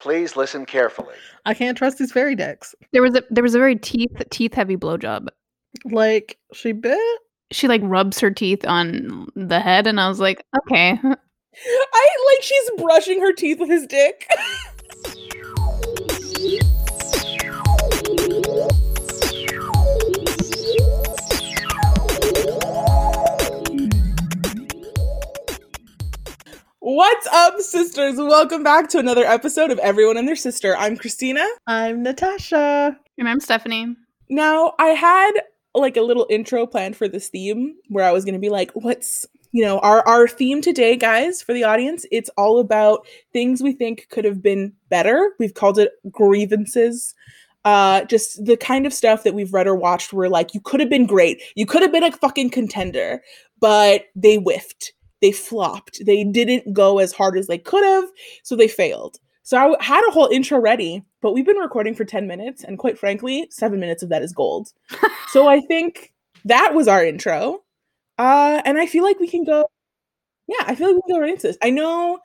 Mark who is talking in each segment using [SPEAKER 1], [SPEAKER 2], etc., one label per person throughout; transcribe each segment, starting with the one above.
[SPEAKER 1] Please listen carefully.
[SPEAKER 2] I can't trust these fairy dicks.
[SPEAKER 3] There was a there was a very teeth teeth heavy blowjob.
[SPEAKER 2] Like she bit.
[SPEAKER 3] She like rubs her teeth on the head, and I was like, okay.
[SPEAKER 4] I like she's brushing her teeth with his dick. What's up, sisters? Welcome back to another episode of Everyone and Their Sister. I'm Christina.
[SPEAKER 2] I'm Natasha.
[SPEAKER 3] And I'm Stephanie.
[SPEAKER 4] Now, I had like a little intro planned for this theme where I was going to be like, what's, you know, our our theme today, guys, for the audience, it's all about things we think could have been better. We've called it grievances. Uh just the kind of stuff that we've read or watched where like you could have been great. You could have been a fucking contender, but they whiffed they flopped. They didn't go as hard as they could have, so they failed. So I had a whole intro ready, but we've been recording for 10 minutes, and quite frankly, seven minutes of that is gold. so I think that was our intro. Uh, and I feel like we can go, yeah, I feel like we can go right into this. I know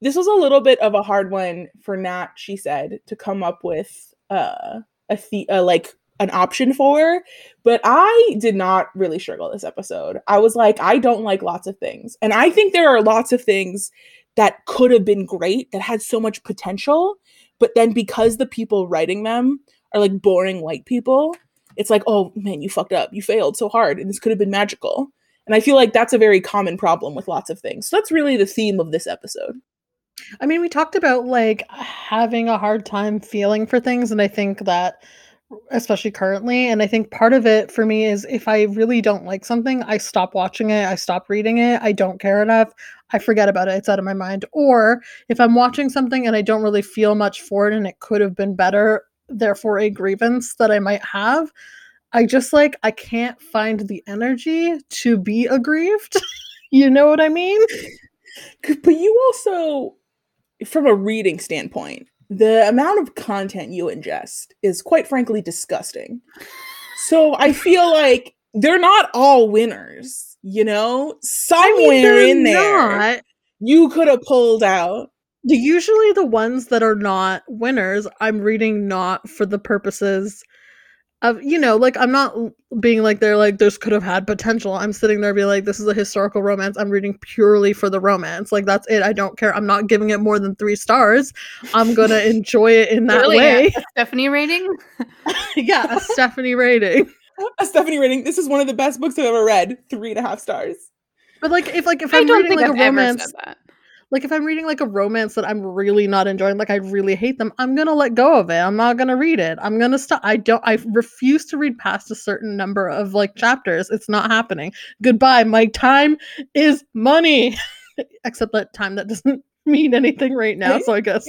[SPEAKER 4] this was a little bit of a hard one for Nat, she said, to come up with uh, a, the- uh, like an option for, but I did not really struggle this episode. I was like, I don't like lots of things. And I think there are lots of things that could have been great that had so much potential, but then because the people writing them are like boring white people, it's like, oh man, you fucked up. You failed so hard and this could have been magical. And I feel like that's a very common problem with lots of things. So that's really the theme of this episode.
[SPEAKER 2] I mean, we talked about like having a hard time feeling for things, and I think that especially currently. And I think part of it for me is if I really don't like something, I stop watching it, I stop reading it, I don't care enough, I forget about it, it's out of my mind. Or if I'm watching something and I don't really feel much for it and it could have been better, therefore a grievance that I might have, I just like, I can't find the energy to be aggrieved. you know what I mean?
[SPEAKER 4] But you also, from a reading standpoint, the amount of content you ingest is quite frankly disgusting. So I feel like they're not all winners, you know? Somewhere
[SPEAKER 2] I mean,
[SPEAKER 4] in there,
[SPEAKER 2] not.
[SPEAKER 4] you could have pulled out.
[SPEAKER 2] Usually, the ones that are not winners, I'm reading not for the purposes of, you know, like I'm not being like they're like this could have had potential. I'm sitting there being like, this is a historical romance. I'm reading purely for the romance. Like that's it. I don't care. I'm not giving it more than three stars. I'm gonna enjoy it in that
[SPEAKER 3] Really?
[SPEAKER 2] way.
[SPEAKER 3] A Stephanie rating?
[SPEAKER 2] yeah, a Stephanie rating.
[SPEAKER 4] A Stephanie rating. This is one of the best books I've ever read. Three and a half stars.
[SPEAKER 2] But like if like if
[SPEAKER 3] I
[SPEAKER 2] I'm
[SPEAKER 3] don't
[SPEAKER 2] reading
[SPEAKER 3] think
[SPEAKER 2] like
[SPEAKER 3] I've
[SPEAKER 2] a
[SPEAKER 3] ever
[SPEAKER 2] romance,
[SPEAKER 3] said that.
[SPEAKER 2] Like if I'm reading like a romance that I'm really not enjoying, like I really hate them, I'm gonna let go of it. I'm not gonna read it. I'm gonna stop. I don't. I refuse to read past a certain number of like chapters. It's not happening. Goodbye. My time is money. Except that time that doesn't mean anything right now. So I guess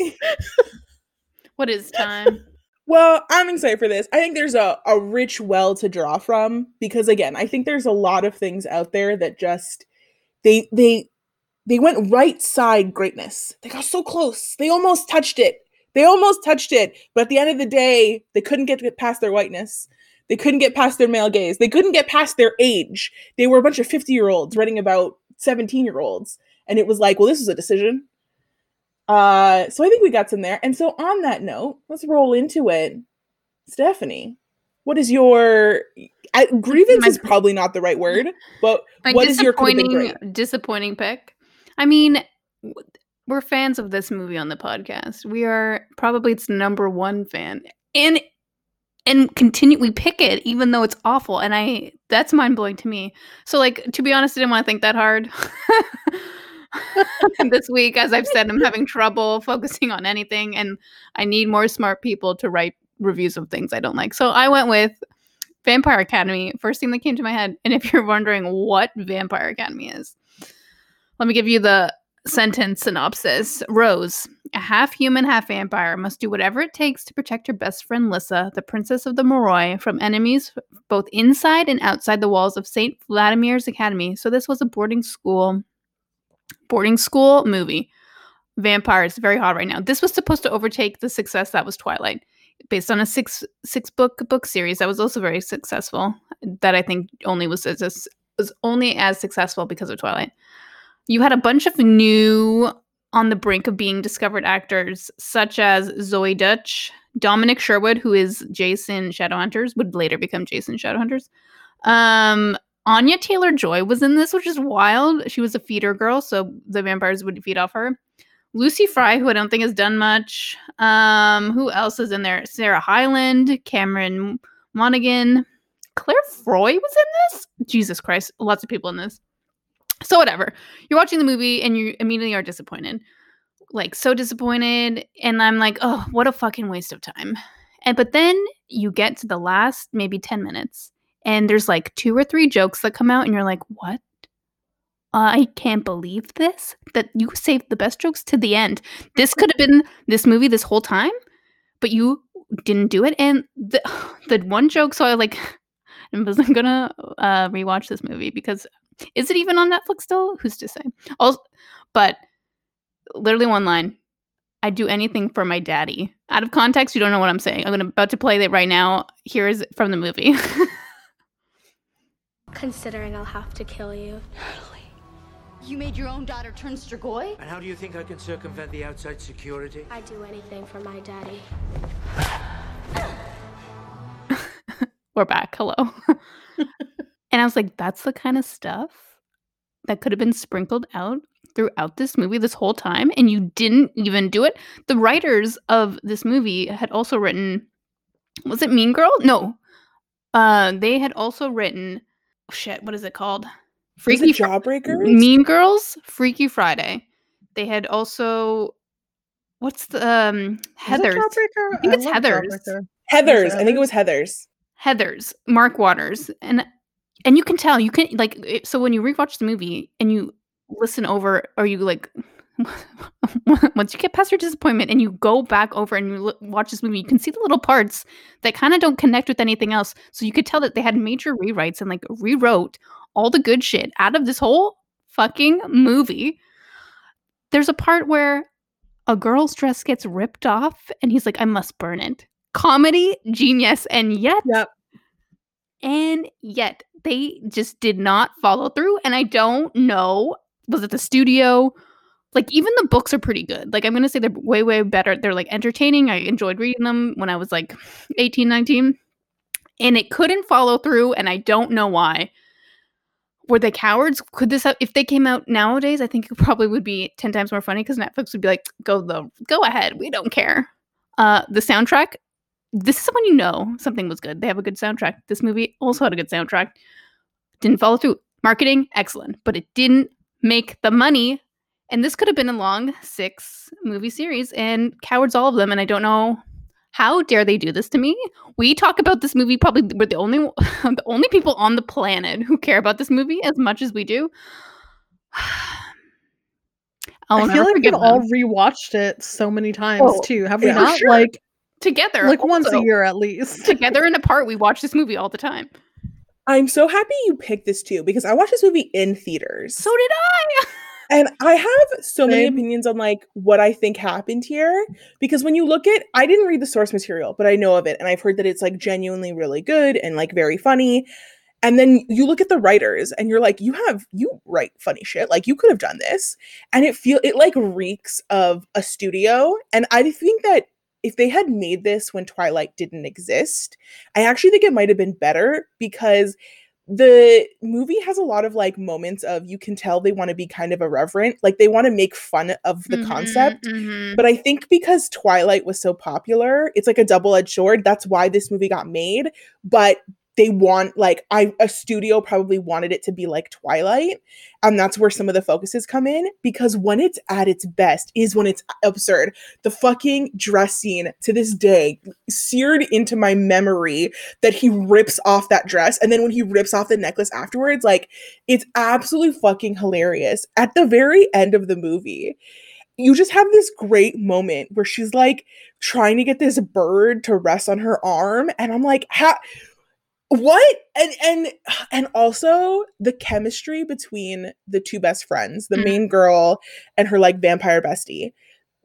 [SPEAKER 3] What is time?
[SPEAKER 4] Well, I'm excited for this. I think there's a, a rich well to draw from because again, I think there's a lot of things out there that just they they they went right side greatness. They got so close. They almost touched it. They almost touched it, but at the end of the day, they couldn't get past their whiteness. They couldn't get past their male gaze. They couldn't get past their age. They were a bunch of 50-year-olds writing about 17-year-olds. And it was like, well, this is a decision. Uh, so I think we got some there. And so on that note, let's roll into it. Stephanie, what is your I, grievance
[SPEAKER 3] My-
[SPEAKER 4] is probably not the right word, but what is your could have been
[SPEAKER 3] disappointing disappointing pick? I mean, we're fans of this movie on the podcast. We are probably its number one fan. And and continue we pick it even though it's awful and i that's mind-blowing to me so like to be honest i didn't want to think that hard this week as i've said i'm having trouble focusing on anything and i need more smart people to write reviews of things i don't like so i went with vampire academy first thing that came to my head and if you're wondering what vampire academy is let me give you the sentence synopsis rose a half human, half vampire, must do whatever it takes to protect her best friend Lissa, the princess of the Moroi, from enemies both inside and outside the walls of St. Vladimir's Academy. So this was a boarding school boarding school movie. Vampires is very hot right now. This was supposed to overtake the success that was Twilight, based on a six six book book series that was also very successful. That I think only was as was only as successful because of Twilight. You had a bunch of new on the brink of being discovered actors such as Zoey Deutch, Dominic Sherwood, who is Jason Shadowhunters, would later become Jason Shadowhunters. Um, Anya Taylor Joy was in this, which is wild. She was a feeder girl, so the vampires would feed off her. Lucy Fry, who I don't think has done much. Um, who else is in there? Sarah Hyland, Cameron Monaghan, Claire Foy was in this. Jesus Christ, lots of people in this. So whatever. You're watching the movie and you immediately are disappointed. Like so disappointed and I'm like, "Oh, what a fucking waste of time." And but then you get to the last maybe 10 minutes and there's like two or three jokes that come out and you're like, "What? I can't believe this that you saved the best jokes to the end. This could have been this movie this whole time, but you didn't do it and the the one joke so I like I wasn't gonna uh, rewatch this movie because is it even on Netflix still? Who's to say? Also, but literally one line. I'd do anything for my daddy. Out of context, you don't know what I'm saying. I'm about to play it right now. Here is from the movie.
[SPEAKER 1] Considering I'll have to kill you. Natalie.
[SPEAKER 5] You made your own daughter turn Strigoi?
[SPEAKER 6] And how do you think I can circumvent the outside security?
[SPEAKER 1] I'd do anything for my daddy.
[SPEAKER 3] We're back. Hello. and I was like, that's the kind of stuff that could have been sprinkled out throughout this movie this whole time, and you didn't even do it. The writers of this movie had also written, was it Mean Girl? No. Uh, they had also written, oh shit, what is it called?
[SPEAKER 4] Freaky it
[SPEAKER 3] Fri-
[SPEAKER 4] Jawbreakers?
[SPEAKER 3] Mean Girls, Freaky Friday. They had also, what's the um,
[SPEAKER 2] Was it
[SPEAKER 3] Heather's? I think it's
[SPEAKER 2] love
[SPEAKER 3] Heather's.
[SPEAKER 2] Jawbreaker.
[SPEAKER 4] Heather's. I think it was Heather's.
[SPEAKER 3] Heather's, Mark Waters, and and you can tell you can like it- so when you rewatch the movie and you listen over or you like once you get past your disappointment and you go back over and you look, watch this movie, you can see the little parts that kind of don't connect with anything else. So you could tell that they had major rewrites and like rewrote all the good shit out of this whole fucking movie. There's a part where a girl's dress gets ripped off and he's like, I must burn it. Comedy, genius, and yet
[SPEAKER 2] Yep.
[SPEAKER 3] and yet they just did not follow through. And I don't know, was it the studio? Like, even the books are pretty good. Like, I'm to say they're way, way better. They're like entertaining. I enjoyed reading them when I was like 18, 19. And it couldn't follow through. And I don't know why. Were they cowards? Could this have, if they came out nowadays, I think it probably would be 10 times more funny because Netflix would be like, go the, go ahead. We don't care. Uh, the soundtrack, this is when you know something was good. They have a good soundtrack. This movie also had a good soundtrack. Didn't follow through. Marketing, excellent, but it didn't make the money. And this could have been a long six movie series and cowards all of them. And I don't know how dare they do this to me. We talk about this movie. Probably we're the only the only people on the planet who care about this movie as much as we do.
[SPEAKER 2] I feel like we've all rewatched it so many times
[SPEAKER 3] Oh,
[SPEAKER 2] too. Have we not?
[SPEAKER 3] Sure.
[SPEAKER 2] Like
[SPEAKER 3] together,
[SPEAKER 2] like once a year at least.
[SPEAKER 3] together and apart. We watch this movie all the time.
[SPEAKER 4] I'm so happy you picked this too because I watched this movie in theaters.
[SPEAKER 3] So did I.
[SPEAKER 4] And I have so many opinions on like what I think happened here because when you look at I didn't read the source material, but I know of it and I've heard that it's like genuinely really good and like very funny. And then you look at the writers and you're like you have you write funny shit. Like you could have done this. And it feel it like reeks of a studio and I think that if they had made this when Twilight didn't exist, I actually think it might have been better because the movie has a lot of like moments of you can tell they want to be kind of irreverent like they want to make fun of the
[SPEAKER 3] Mhm,
[SPEAKER 4] concept
[SPEAKER 3] mhm.
[SPEAKER 4] but i think because twilight was so popular it's like a double-edged sword that's why this movie got made but they want like i a studio probably wanted it to be like twilight and that's where some of the focuses come in because when it's at its best is when it's absurd. The fucking dress scene to this day seared into my memory that he rips off that dress and then when he rips off the necklace afterwards like it's absolutely fucking hilarious. At the very end of the movie you just have this great moment where she's like trying to get this bird to rest on her arm and i'm like how what and and and also the chemistry between the two best friends the
[SPEAKER 3] Mhm.
[SPEAKER 4] main girl and her like vampire bestie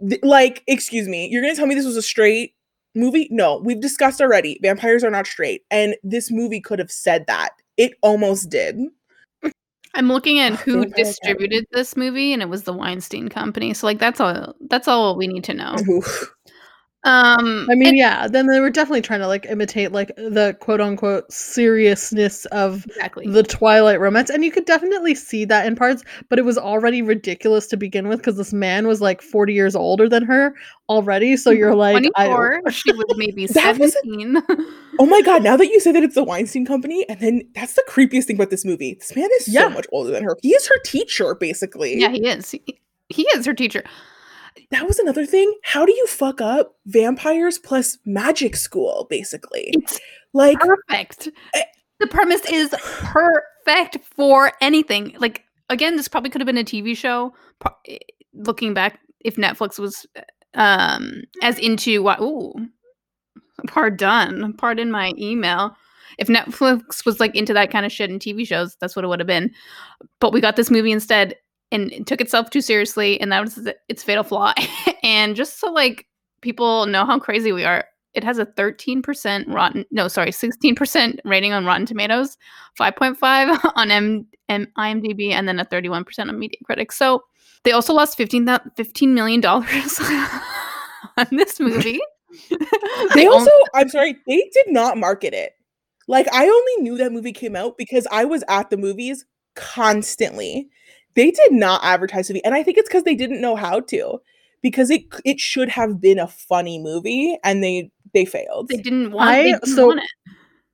[SPEAKER 4] Th- like excuse me you're gonna tell me this was a straight movie no we've discussed already vampires are not straight and this movie could have said that it almost did
[SPEAKER 3] I'm looking at who
[SPEAKER 4] Vampire
[SPEAKER 3] distributed this movie, and it was the Weinstein Company. So like that's all. That's all we need to know.
[SPEAKER 4] Oof.
[SPEAKER 3] Um,
[SPEAKER 2] I mean,
[SPEAKER 3] and-
[SPEAKER 2] yeah, then they were definitely trying to like imitate like the quote unquote seriousness of
[SPEAKER 3] exactly.
[SPEAKER 2] the Twilight romance, and you could definitely see that in parts, but it was already ridiculous to begin with because this man was like 40 years older than her already. So you're like, I,
[SPEAKER 3] 24. she was maybe
[SPEAKER 4] was a-
[SPEAKER 3] 17.
[SPEAKER 4] Oh my god, now that you say that it's the Weinstein Company, and then that's the creepiest thing about this movie. This man is
[SPEAKER 2] Yeah.
[SPEAKER 4] so much older than her. He is her teacher, basically.
[SPEAKER 3] yeah, he is. He, he is her teacher.
[SPEAKER 4] That was another thing. How do you fuck up vampires plus magic school, basically?
[SPEAKER 3] It's
[SPEAKER 4] Like,
[SPEAKER 3] perfect.
[SPEAKER 4] Eh.
[SPEAKER 3] The premise is perfect for anything. Like again, this probably could have been a TV show. Eh, Looking back, if Netflix was um as into what? Ooh, pardon, pardon my email. If Netflix was like into that kind of shit in TV shows, that's what it would have been. But we got this movie instead, and it took itself too seriously, and that was its fatal flaw. and just so like people know how crazy we are, it has a 13% rotten no sorry 16% rating on rotten tomatoes 5.5 on M- M- imdb and then a 31% on media critics so they also lost 15, 15 million dollars on this movie
[SPEAKER 4] they also, I'm sorry, they did not market it. Like, I only knew that movie came out because I was at the movies constantly. They did not advertise the movie, and I think it's because they didn't know how to. Because it it should have been a funny movie, and they they failed.
[SPEAKER 3] they didn't want,
[SPEAKER 2] I-
[SPEAKER 3] they didn't
[SPEAKER 2] so-
[SPEAKER 3] want it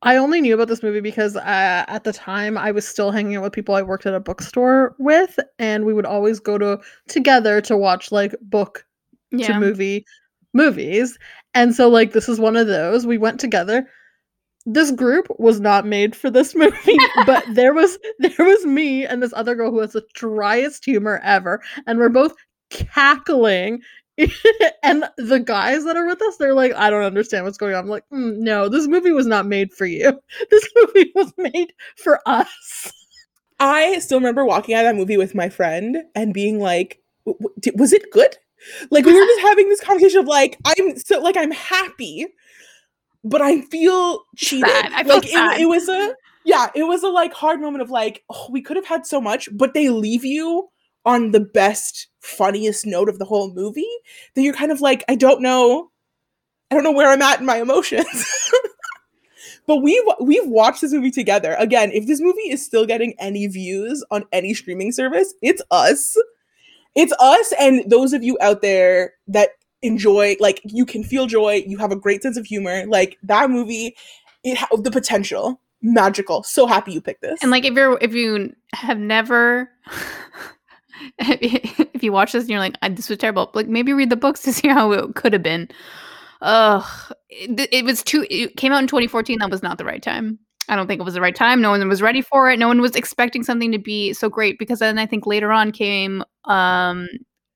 [SPEAKER 2] I only knew about this movie because uh, at the time I was still hanging out with people I worked at a bookstore with, and we would always go to together to watch like book to movie movies. And so like this is one of those. We went together. This group was not made for this movie, but there was there was me and this other girl who has the driest humor ever, and we're both cackling. and the guys that are with us, they're like, I don't understand what's going on. I'm like, "Mm, no, this movie was not made for you. This movie was made for us.
[SPEAKER 4] I still remember walking out of that movie with my friend and being like, "W- w- "Was it good?" Like we were just having this conversation of like, "I'm so like I'm happy, but I feel cheated."
[SPEAKER 3] Sad. I feel
[SPEAKER 4] like
[SPEAKER 3] sad.
[SPEAKER 4] It, it was a yeah, it was a like hard moment of like, oh, we could have had so much, but they leave you on the best, funniest note of the whole movie that you're kind of like, I don't know, I don't know where I'm at in my emotions. But we we've watched this movie together. Again, if this movie is still getting any views on any streaming service, it's us. It's us and those of you out there that enjoy like you can feel joy, you have a great sense of humor. Like that movie it ha- the potential magical. So happy you picked this.
[SPEAKER 3] and like if you're if you have never if you watch this and you're like "Ah, this was terrible like maybe read the books to see how it could have been Ugh, it, it was too it came out in 2014 that was not the right time i don't think it was the right time no one was ready for it no one was expecting something to be so great because then i think later on came um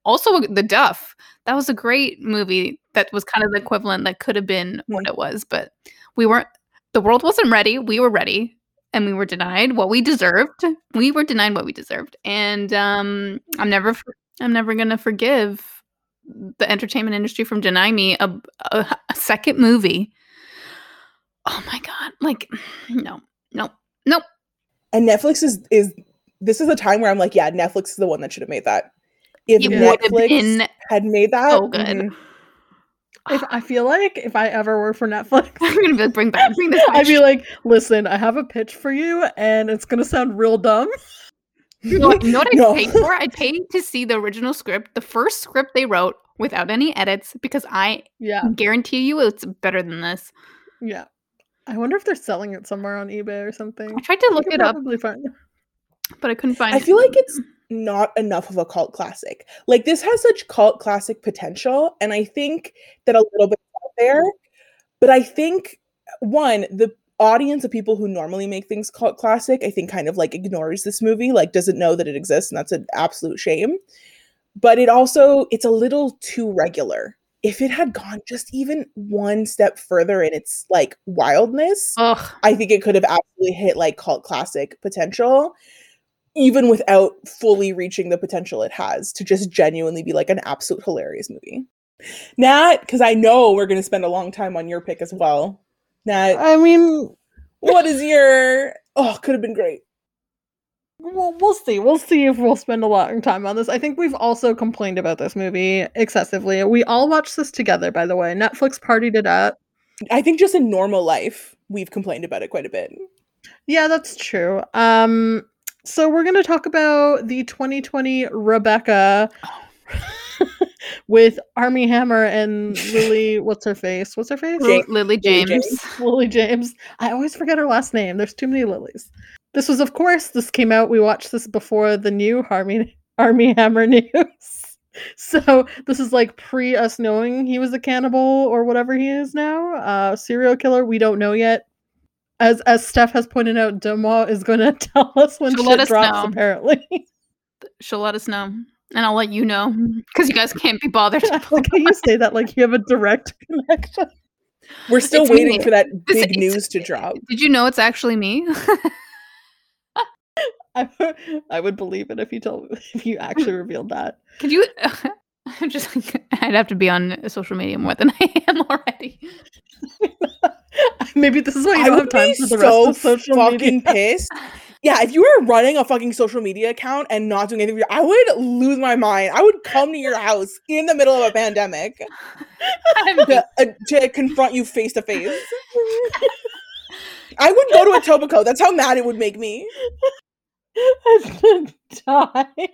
[SPEAKER 3] also the duff that was a great movie that was kind of the equivalent that could have been what it was but we weren't the world wasn't ready we were ready and we were denied what we deserved we were denied what we deserved and um i'm never i'm never gonna forgive the entertainment industry from denying me a, a, a second movie. Oh my god like no no no
[SPEAKER 4] and Netflix is is this is a time where I'm like, yeah, Netflix is the one that should have made that. If
[SPEAKER 3] it
[SPEAKER 4] Netflix had made that,
[SPEAKER 3] so good
[SPEAKER 4] mhm.
[SPEAKER 2] If I feel like if I ever work for Netflix,
[SPEAKER 3] i'm gonna be like, bring back bring this
[SPEAKER 2] I'd be like, listen, I have a pitch for you, and it's gonna sound real dumb.
[SPEAKER 3] You know, what- you know what I'd
[SPEAKER 4] No.
[SPEAKER 3] pay for? I'd pay to see the original script, the first script they wrote without any edits, because I
[SPEAKER 2] Yeah,
[SPEAKER 3] guarantee you it's better than this.
[SPEAKER 2] yeah. I wonder if they're selling it somewhere on eBay or something.
[SPEAKER 3] I tried to look
[SPEAKER 2] could
[SPEAKER 3] it up,
[SPEAKER 2] probably find-
[SPEAKER 3] but I couldn't find it
[SPEAKER 4] I
[SPEAKER 3] it.
[SPEAKER 4] feel like it's not enough of a cult classic. Like this has such cult classic potential, and I think that a little bit out there. But I think one, the audience of people who normally make things cult classic, I think kind of like ignores this movie, like doesn't know that it exists, and that's an absolute shame. But it also it's a little too regular. If it had gone just even one step further in its like wildness,
[SPEAKER 3] Ugh.
[SPEAKER 4] I think it could have absolutely hit like cult classic potential, even without fully reaching the potential it has to just genuinely be like an absolute hilarious movie. Nat, because I know we're going to spend a long time on your pick as well. Nat,
[SPEAKER 2] I mean,
[SPEAKER 4] what is your? Oh, could have been great.
[SPEAKER 2] We'll, we'll see. We'll see if we'll spend a long time on this. I think we've also complained about this movie excessively. We all watched this together, by the way. Netflix partied it up.
[SPEAKER 4] I think just in normal life, we've complained about it quite a bit.
[SPEAKER 2] Yeah, that's true. Um, so we're gonna talk about the 2020 Rebecca with Armie Hammer and Lily. What's her face? What's her face?
[SPEAKER 3] Lily James.
[SPEAKER 4] James.
[SPEAKER 2] Lily James. I always forget her last name. There's too many Lilies. This was, of course, this came out. We watched this before the new Armie Armie Hammer news. So this is like pre us knowing he was a cannibal or whatever he is now. Uh serial killer. We don't know yet. As as Steph has pointed out, DeuxMoi is going to tell us when
[SPEAKER 3] She'll
[SPEAKER 2] shit
[SPEAKER 3] us
[SPEAKER 2] drops.
[SPEAKER 3] know.
[SPEAKER 2] Apparently,
[SPEAKER 3] She'll let us know, and I'll let you know because you guys can't be bothered.
[SPEAKER 2] Like how you say that like you have a direct connection.
[SPEAKER 4] We're still
[SPEAKER 3] It's
[SPEAKER 4] waiting
[SPEAKER 3] me.
[SPEAKER 4] for that big
[SPEAKER 3] is-
[SPEAKER 4] news to drop.
[SPEAKER 3] Did you know it's actually me?
[SPEAKER 2] I, I would believe it if you told if you actually revealed that.
[SPEAKER 3] Could you? I'm just. like, I'd have to be on social media more than I am already.
[SPEAKER 2] Maybe this is why you
[SPEAKER 4] I
[SPEAKER 2] don't have
[SPEAKER 4] would
[SPEAKER 2] time
[SPEAKER 4] be
[SPEAKER 2] for the
[SPEAKER 4] so
[SPEAKER 2] rest of social
[SPEAKER 4] fucking
[SPEAKER 2] media.
[SPEAKER 4] pissed. Yeah, if you were running a fucking social media account and not doing anything, I would lose my mind. I would come to your house in the middle of a pandemic to, uh, to confront you face to face. I would go to a Tobico. That's how mad it would make me.
[SPEAKER 2] I'm gonna die.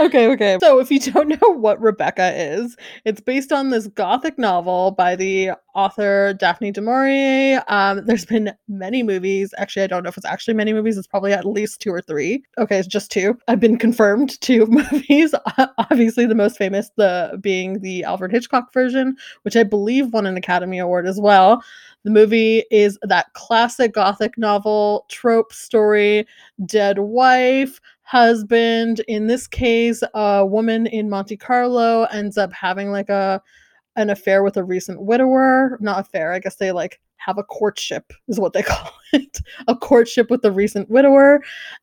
[SPEAKER 2] Okay, okay. So, if you don't know what Rebecca is, it's based on this gothic novel by the author Daphne du Maurier. Um, there's been many movies. Actually, I don't know if it's actually many movies. It's probably at least two or three. Okay, it's just two. I've been confirmed two movies. Obviously, the most famous, the being the Alfred Hitchcock version, which I believe won an Academy Award as well. The movie is that classic gothic novel trope story dead wife, husband. In this case, a woman in Monte Carlo ends up having like a an affair with a recent widower. Not affair, I guess they like have a courtship is what they call it. a courtship with a recent widower.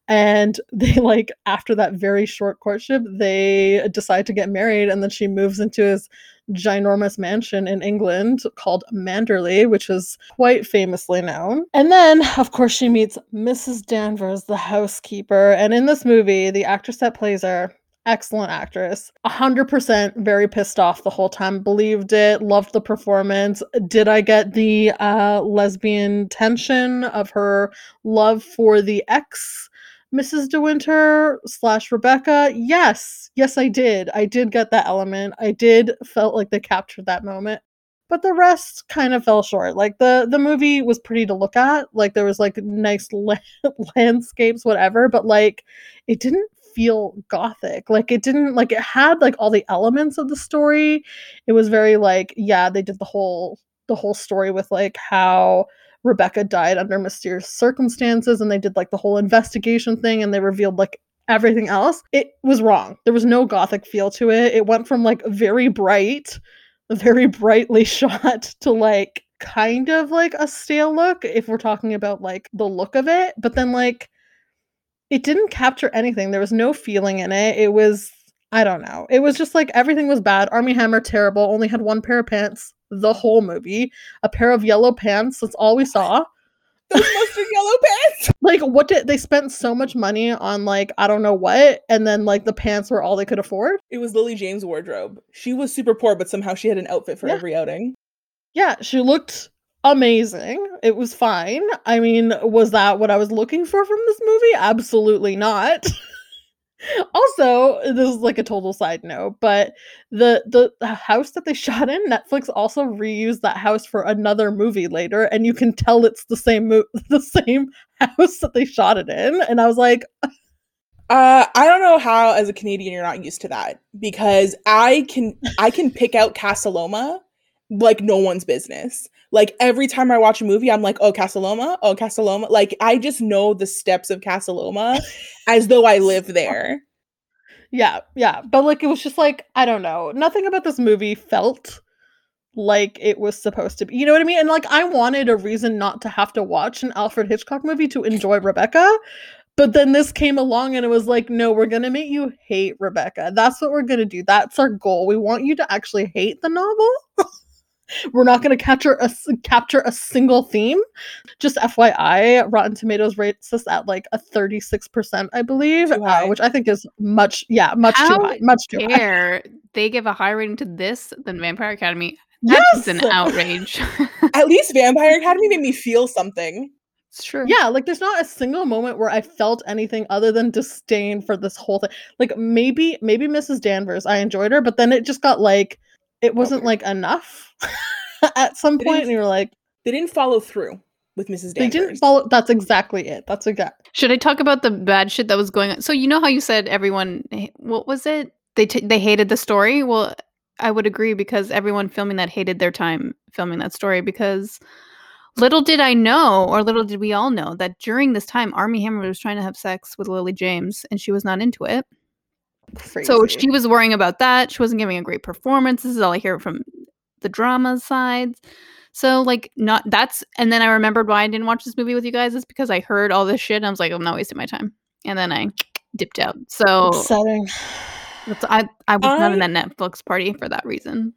[SPEAKER 2] And they like after that very short courtship, they decide to get married and then she moves into his ginormous mansion in England called Manderley, which is quite famously known. And then, of course, she meets Mrs. Danvers, the housekeeper. And in this movie, the actress that plays her, excellent actress, 100% very pissed off the whole time, believed it, loved the performance. Did I get the uh, lesbian tension of her love for the ex? Mrs. De Winter slash Rebecca. Yes, yes, I did. I did get that element. I did felt like they captured that moment. But the rest kind of fell short. Like the the movie was pretty to look at. Like there was like nice la- landscapes, whatever. But like it didn't feel gothic. Like it didn't like it had like all the elements of the story. It was very like yeah, they did the whole the whole story with like how Rebecca died under mysterious circumstances and they did like the whole investigation thing and they revealed like everything else. It was wrong. There was no gothic feel to it. It went from like very bright, very brightly shot to like kind of like a stale look if we're talking about like the look of it, but then like it didn't capture anything. There was no feeling in it. It was I don't know. It was just like everything was bad. Armie Hammer terrible. Only had one pair of pants the whole movie. A pair of yellow pants. That's all we saw.
[SPEAKER 4] Those mustard yellow pants.
[SPEAKER 2] Like what did they spent so much money on like I don't know what and then like the pants were all they could afford?
[SPEAKER 4] It was Lily James' wardrobe. She was super poor, but somehow she had an outfit for
[SPEAKER 2] Yeah.
[SPEAKER 4] every outing.
[SPEAKER 2] Yeah, she looked amazing. It was fine. I mean, was that what I was looking for from this movie? Absolutely not. also, this is like a total side note, but the, the the house that they shot in, Netflix also reused that house for another movie later, and you can tell it's the same mo- the same house that they shot it in. And I was like,
[SPEAKER 4] Uh, I don't know how as a Canadian you're not used to that because I can I can pick out Casa Loma like no one's business. Like every time I watch a movie, I'm like, oh Casa Loma, oh Casa Loma. Like I just know the steps of Casa Loma as though I live there.
[SPEAKER 2] Yeah, yeah. But like it was just like, I don't know. Nothing about this movie felt like it was supposed to be. You know what I mean? And like I wanted a reason not to have to watch an Alfred Hitchcock movie to enjoy Rebecca. But then this came along and it was like, no, we're gonna make you hate Rebecca. That's what we're gonna do. That's our goal. We want you to actually hate the novel. We're not going to capture a s- capture a single theme. Just FYI, Rotten Tomatoes rates this at like a 36%, I believe, uh, which I think is much yeah, much
[SPEAKER 3] How
[SPEAKER 2] too high, much too high.
[SPEAKER 3] They give a higher rating to this than Vampire Academy? That's
[SPEAKER 2] Yes!
[SPEAKER 3] an outrage.
[SPEAKER 4] At least Vampire Academy made me feel something.
[SPEAKER 3] it's true.
[SPEAKER 2] Yeah, like there's not a single moment where I felt anything other than disdain for this whole thing. Like maybe maybe Mrs. Danvers, I enjoyed her, but then it just got like it wasn't like enough at some point,
[SPEAKER 4] is-
[SPEAKER 2] and you were like,
[SPEAKER 4] They didn't follow through with Mrs. Danvers.
[SPEAKER 2] they didn't follow. That's exactly it. That's exact.
[SPEAKER 3] Should I talk about the bad shit that was going on? So you know how you said everyone, what was it? They t- they hated the story. Well, I would agree because everyone filming that hated their time filming that story because little did I know, or little did we all know, that during this time, Armie Hammer was trying to have sex with Lily James, and she was not into it.
[SPEAKER 2] Crazy.
[SPEAKER 3] So she was worrying about that. She wasn't giving a great performance. This is all I hear from the drama side. So like not that's and then I remembered why I didn't watch this movie with you guys is because I heard all this shit and I was like, I'm not wasting my time. And then I dipped out. So
[SPEAKER 2] upsetting.
[SPEAKER 3] that's, I I was not in that Netflix party for that reason.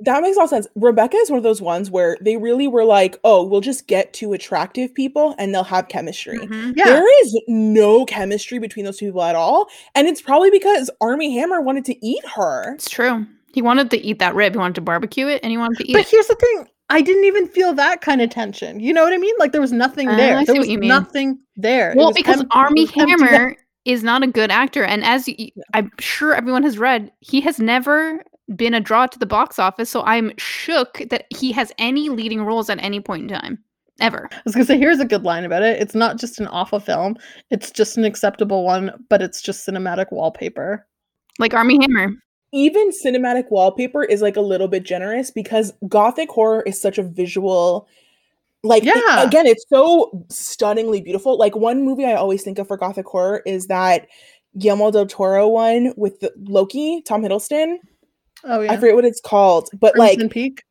[SPEAKER 4] That makes all sense. Rebecca is one of those ones where they really were like, oh, we'll just get two attractive people and they'll have chemistry.
[SPEAKER 3] Mhm.
[SPEAKER 2] Yeah,
[SPEAKER 4] There is no chemistry between those two people at all. And it's probably because Armie Hammer wanted to eat her.
[SPEAKER 3] It's true. He wanted to eat that rib. He wanted to barbecue it and he wanted to eat
[SPEAKER 2] but
[SPEAKER 3] it.
[SPEAKER 2] here's the thing. I didn't even feel that kind of tension. You know what I mean? Like there was nothing
[SPEAKER 3] Uh,
[SPEAKER 2] there.
[SPEAKER 3] I see
[SPEAKER 2] there
[SPEAKER 3] what
[SPEAKER 2] was
[SPEAKER 3] you mean.
[SPEAKER 2] nothing there.
[SPEAKER 3] Well, because
[SPEAKER 2] empty-
[SPEAKER 3] Armie
[SPEAKER 2] it empty.
[SPEAKER 3] Hammer is not a good actor, and as you, I'm sure everyone has read, he has never been a draw to the box office. So I'm shook that he has any leading roles at any point in time, ever.
[SPEAKER 2] I was gonna say, here's a good line about it. It's not just an awful film; it's just an acceptable one, but it's just cinematic wallpaper.
[SPEAKER 3] Like Armie Hammer.
[SPEAKER 4] Even cinematic wallpaper is like a little bit generous because gothic horror is such a visual like it-
[SPEAKER 2] Yeah.
[SPEAKER 4] again it's so stunningly beautiful like one movie i always think of for gothic horror is that guillermo del toro one with the loki tom hiddleston
[SPEAKER 2] Oh yeah,
[SPEAKER 4] i forget what it's called but
[SPEAKER 2] Crimson
[SPEAKER 4] like
[SPEAKER 2] Peak.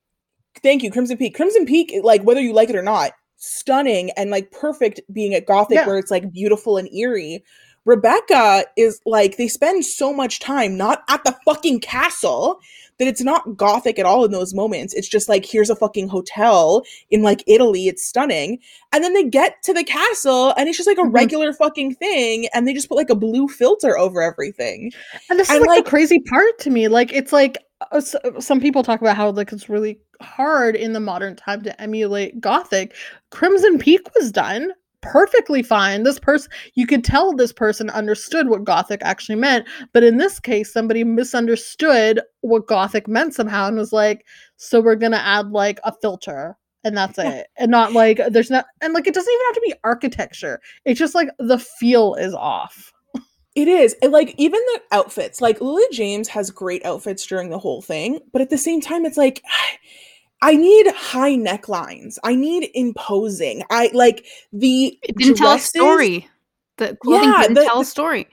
[SPEAKER 4] thank you crimson peak crimson peak like whether you like it or not stunning and like perfect being at gothic
[SPEAKER 2] Yeah.
[SPEAKER 4] where it's like beautiful and eerie rebecca is like they spend so much time not at the fucking castle that it's not gothic at all in those moments it's just like here's a fucking hotel in like italy it's stunning and then they get to the castle and it's just like a
[SPEAKER 2] Mhm.
[SPEAKER 4] regular fucking thing and they just put like a blue filter over everything
[SPEAKER 2] And this is
[SPEAKER 4] and,
[SPEAKER 2] like,
[SPEAKER 4] like-
[SPEAKER 2] the crazy part to me. Like it's like uh, s- some people talk about how like it's really hard in the modern time to emulate Gothic. Crimson Peak was done perfectly fine. This person, you could tell this person understood what Gothic actually meant, but in this case, somebody misunderstood what Gothic meant somehow and was like, "So we're gonna add like a filter." And that's it. And not like there's not and like it doesn't even have to be architecture. It's just like the feel is off.
[SPEAKER 4] It is. And like even the outfits, like Lily James has great outfits during the whole thing, but at the same time, it's like I need high necklines. I need imposing. I like the
[SPEAKER 3] It didn't tell a story. The clothing
[SPEAKER 4] Yeah,
[SPEAKER 3] didn't
[SPEAKER 4] the-
[SPEAKER 3] tell a story.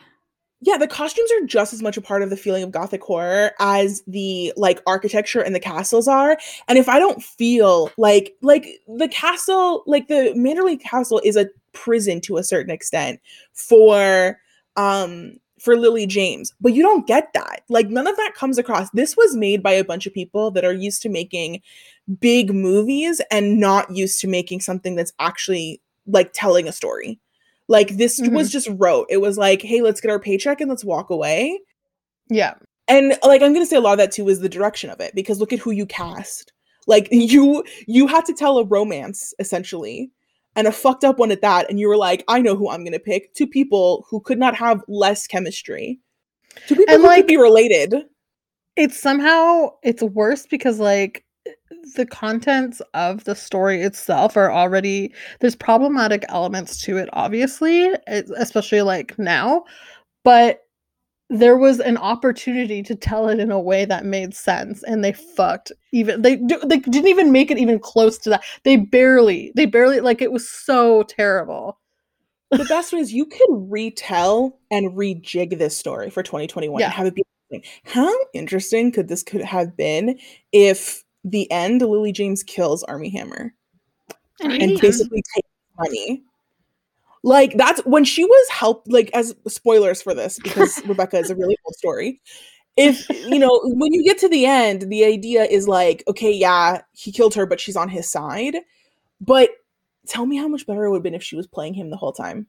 [SPEAKER 4] Yeah, the costumes are just as much a part of the feeling of gothic horror as the like architecture and the castles are. And if I don't feel like like the castle, like the Manderley Castle is a prison to a certain extent for um for Lily James, but you don't get that. Like none of that comes across. This was made by a bunch of people that are used to making big movies and not used to making something that's actually like telling a story. Like this
[SPEAKER 2] Mhm.
[SPEAKER 4] was just wrote. It was like, hey, let's get our paycheck and let's walk away.
[SPEAKER 2] Yeah.
[SPEAKER 4] And like I'm gonna say a lot of that too is the direction of it because look at who you cast. Like you you had to tell a romance essentially and a fucked up one at that and you were like i know who i'm gonna pick two people who could not have less chemistry. Two people
[SPEAKER 2] And,
[SPEAKER 4] who
[SPEAKER 2] like-
[SPEAKER 4] could be related.
[SPEAKER 2] it's somehow it's worse because like the contents of the story itself are already there's problematic elements to it obviously especially like now but there was an opportunity to tell it in a way that made sense and they fucked even they they didn't even make it even close to that they barely they barely like it was so terrible
[SPEAKER 4] the best one is you could retell and rejig this story for 2021
[SPEAKER 2] Yeah.
[SPEAKER 4] and have it be how interesting could this could have been if the end lily james kills armie hammer
[SPEAKER 3] And
[SPEAKER 4] and basically take money. Like that's when she was helped. Like as spoilers for this because Rebecca is a really old story. if you know when you get to the end the idea is like okay yeah he killed her but she's on his side but tell me how much better it would have been if she was playing him the whole time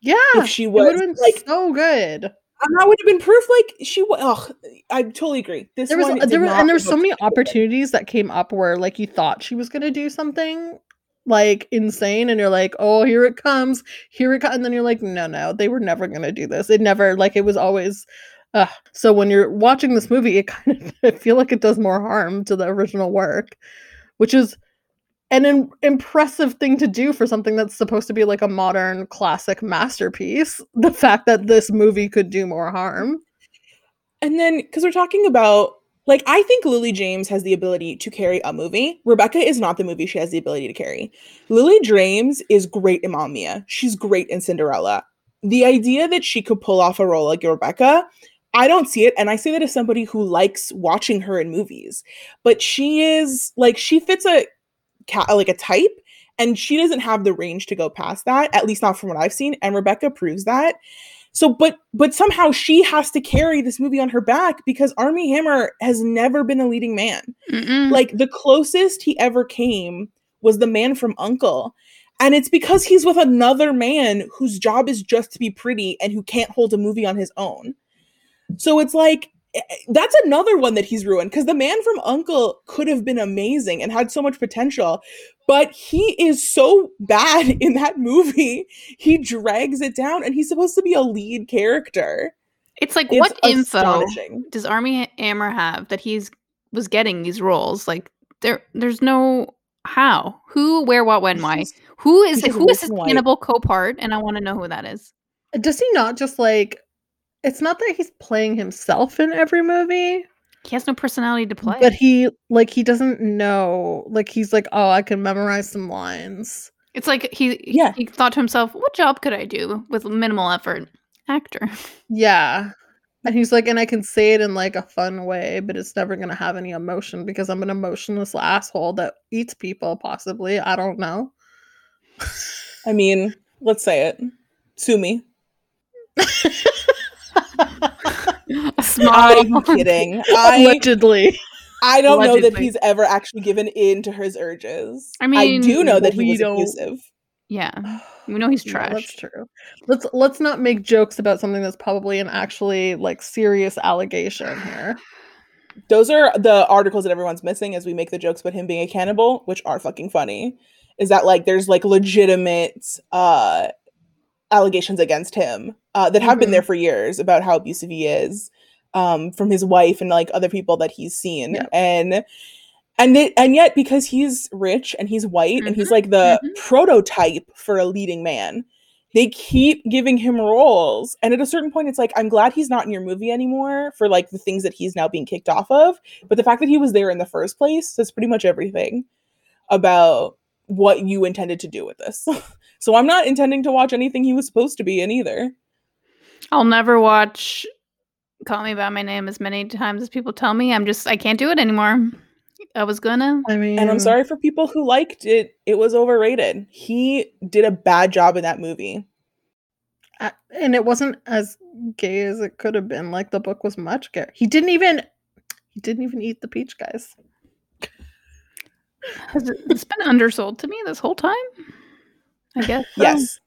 [SPEAKER 2] Yeah,
[SPEAKER 4] if she
[SPEAKER 2] would
[SPEAKER 4] was
[SPEAKER 2] have been
[SPEAKER 4] like
[SPEAKER 2] so good.
[SPEAKER 4] and that would have been proof like she was ugh, i totally agree this
[SPEAKER 2] There was,
[SPEAKER 4] one
[SPEAKER 2] there was and there's
[SPEAKER 4] live
[SPEAKER 2] so many
[SPEAKER 4] to the hype.
[SPEAKER 2] opportunities that came up where like you thought she was gonna do something like insane, and you're like, oh, here it comes, here it comes, and then you're like, no, no, they were never gonna do this. It never like it was always. Uh, so when you're watching this movie, it kind of I feel like it does more harm to the original work, which is an im- impressive thing to do for something that's supposed to be like a modern classic masterpiece. The fact that this movie could do more harm.
[SPEAKER 4] And then, because we're talking about, like, I think Lily James has the ability to carry a movie. Rebecca is not the movie she has the ability to carry. Lily James is great in Mamma Mia. She's great in Cinderella. The idea that she could pull off a role like Rebecca, I don't see it. And I say that as somebody who likes watching her in movies. But she is, like, she fits a, ca- like, a type. And she doesn't have the range to go past that, at least not from what I've seen. And Rebecca proves that. So, but but somehow she has to carry this movie on her back because Armie Hammer has never been a leading man.
[SPEAKER 3] Mm-mm.
[SPEAKER 4] Like the closest he ever came was the man from Uncle. And it's because he's with another man whose job is just to be pretty and who can't hold a movie on his own. So it's like Eh, eh, that's another one that he's ruined because the man from Uncle could have been amazing and had so much potential, but he is so bad in that movie. He drags it down and he's supposed to be a lead character.
[SPEAKER 3] it's like
[SPEAKER 4] It's
[SPEAKER 3] what info does Armie Hammer have that he's was getting these roles? Like there, there's no how, who, where, what, when, why. Who is
[SPEAKER 4] because
[SPEAKER 3] who is his
[SPEAKER 4] Wilson White-
[SPEAKER 3] Hannibal co-part? And I want to know who that is.
[SPEAKER 2] Does he not just like it's not that he's playing himself in every movie,
[SPEAKER 3] He has no personality to play.
[SPEAKER 2] but he like he doesn't know like he's like, "Oh, I can memorize some lines."
[SPEAKER 3] it's like he
[SPEAKER 4] Yeah.
[SPEAKER 3] he thought to himself, "What job could I do with minimal effort?" Actor.
[SPEAKER 2] Yeah. And he's like, and I can say it in like a fun way, but it's never gonna have any emotion because I'm an emotionless asshole that eats people, possibly. I don't know.
[SPEAKER 4] I mean, let's say it. Sue me.
[SPEAKER 3] A small.
[SPEAKER 4] I'm kidding. I
[SPEAKER 2] Allegedly.
[SPEAKER 4] I don't know that he's ever actually given in to his urges.
[SPEAKER 3] I mean, I
[SPEAKER 4] do know that he
[SPEAKER 2] we
[SPEAKER 4] was
[SPEAKER 2] don't-
[SPEAKER 4] abusive.
[SPEAKER 3] Yeah, we know he's
[SPEAKER 2] No,
[SPEAKER 3] trash.
[SPEAKER 2] that's true. Let's let's not make jokes about something that's probably an actually like serious allegation here.
[SPEAKER 4] Those are the articles that everyone's missing as we make the jokes about him being a cannibal, which are fucking funny. Is that like there's like legitimate uh allegations against him uh that have been
[SPEAKER 2] Mhm.
[SPEAKER 4] there for years about how abusive he is um from his wife and like other people that he's seen
[SPEAKER 2] Yeah.
[SPEAKER 4] and and it, and yet because he's rich and he's white and he's
[SPEAKER 3] Mhm,
[SPEAKER 4] like the
[SPEAKER 3] mhm.
[SPEAKER 4] prototype for a leading man they keep giving him roles and at a certain point it's like i'm glad he's not in your movie anymore for like the things that he's now being kicked off of but the fact that he was there in the first place says pretty much everything about what you intended to do with this so i'm not intending to watch anything he was supposed to be in either
[SPEAKER 3] I'll never watch Call Me by My Name as many times as people tell me. I'm just I can't do it anymore. I was gonna.
[SPEAKER 2] I mean
[SPEAKER 4] and i'm sorry for people who liked it it was overrated he did a bad job in that movie
[SPEAKER 2] I- and it wasn't as gay as it could have been. Like the book was much gay. He didn't even he didn't even eat the peach, guys.
[SPEAKER 3] Has it, it's been undersold to me this whole time. I guess. so.
[SPEAKER 4] yes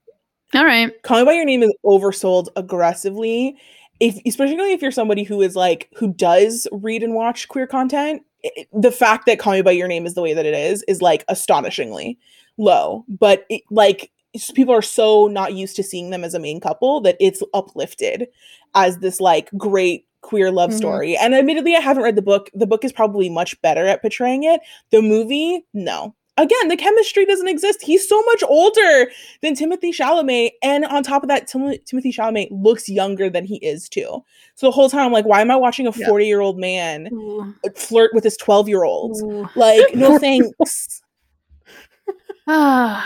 [SPEAKER 3] All right.
[SPEAKER 4] Call Me by Your Name is oversold aggressively. If especially if you're somebody who is like who does read and watch queer content, i- the fact that Call Me by Your Name is the way that it is is like astonishingly low. But it, like people are so not used to seeing them as a main couple that it's uplifted as this like great queer love
[SPEAKER 2] Mhm.
[SPEAKER 4] story. And admittedly, I haven't read the book. The book is probably much better at portraying it. The movie, no. Again, the chemistry doesn't exist. He's so much older than Timothée Chalamet, and on top of that, Tim- Timothée Chalamet looks younger than he is too. So the whole time, I'm like, why am I watching a 40 year old man
[SPEAKER 3] Ooh.
[SPEAKER 4] flirt with his 12 year
[SPEAKER 3] old?
[SPEAKER 4] Like, no thanks.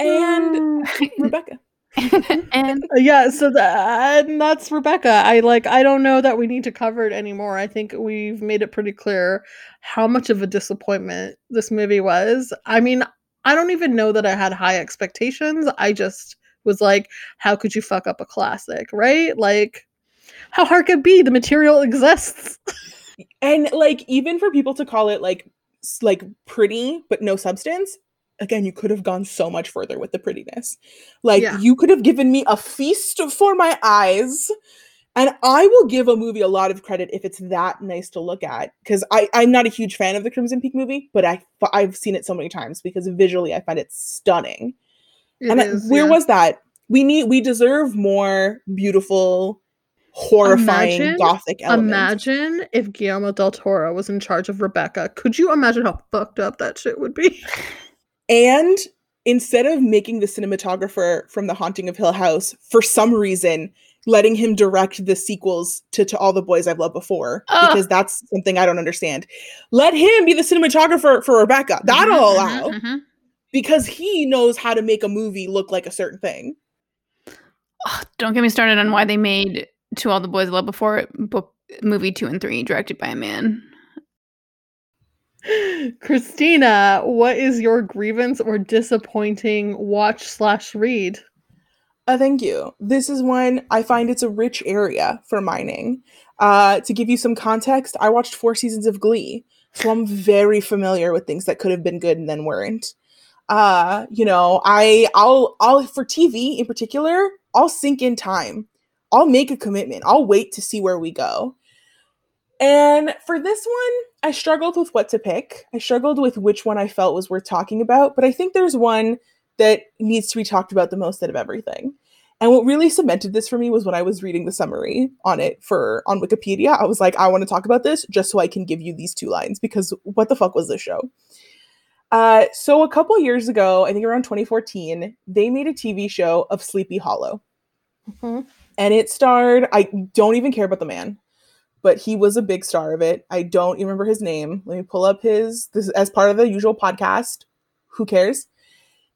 [SPEAKER 4] And Rebecca.
[SPEAKER 3] and
[SPEAKER 2] yeah, so that and that's Rebecca. I like I don't know that we need to cover it anymore. I think we've made it pretty clear how much of a disappointment this movie was. I mean, I don't even know that I had high expectations. I just was like, how could you fuck up a classic, right? Like How hard could it be? The material exists.
[SPEAKER 4] and like even for people to call it like like pretty but no substance again you could have gone so much further with the prettiness like
[SPEAKER 2] Yeah.
[SPEAKER 4] you could have given me a feast for my eyes and i will give a movie a lot of credit if it's that nice to look at because i i'm not a huge fan of the crimson peak movie but i i've seen it so many times because visually i find it stunning
[SPEAKER 2] It
[SPEAKER 4] and
[SPEAKER 2] is,
[SPEAKER 4] where
[SPEAKER 2] yeah.
[SPEAKER 4] was that we need we deserve more beautiful horrifying
[SPEAKER 2] Imagine-
[SPEAKER 4] gothic elements
[SPEAKER 2] Imagine if Guillermo del Toro was in charge of Rebecca. Could you imagine how fucked up that shit would be?
[SPEAKER 4] And instead of making the cinematographer from The Haunting of Hill House, for some reason, letting him direct the sequels to, to All the Boys I've Loved Before,
[SPEAKER 3] Ugh.
[SPEAKER 4] because that's something I don't understand. Let him be the cinematographer for Rebecca. That'll
[SPEAKER 3] Mhm,
[SPEAKER 4] allow.
[SPEAKER 3] mhm, mhm.
[SPEAKER 4] Because he knows how to make a movie look like a certain thing.
[SPEAKER 3] Ugh, don't get me started on why they made To All the Boys I Loved Before book movie two and three directed by a man.
[SPEAKER 2] Christina, what is your grievance or disappointing watch slash read?
[SPEAKER 4] Uh, thank you. This is one I find it's a rich area for mining. Uh, to give you some context, I watched four seasons of Glee, so I'm very familiar with things that could have been good and then weren't. Uh, you know, I I'll I'll for TV in particular, I'll sink in time. I'll make a commitment. I'll wait to see where we go. And for this one, I struggled with what to pick. I struggled with which one I felt was worth talking about, but I think there's one that needs to be talked about the most out of everything. And what really cemented this for me was when I was reading the summary on it for on Wikipedia. I was like, I want to talk about this just so I can give you these two lines because what the fuck was this show? Uh, so a couple years ago, I think around 2014, they made a TV show of Sleepy Hollow,
[SPEAKER 2] Mhm.
[SPEAKER 4] and it starred. I don't even care about the man, but he was a big star of it. I don't even remember his name. Let me pull up his this as part of the usual podcast. Who cares?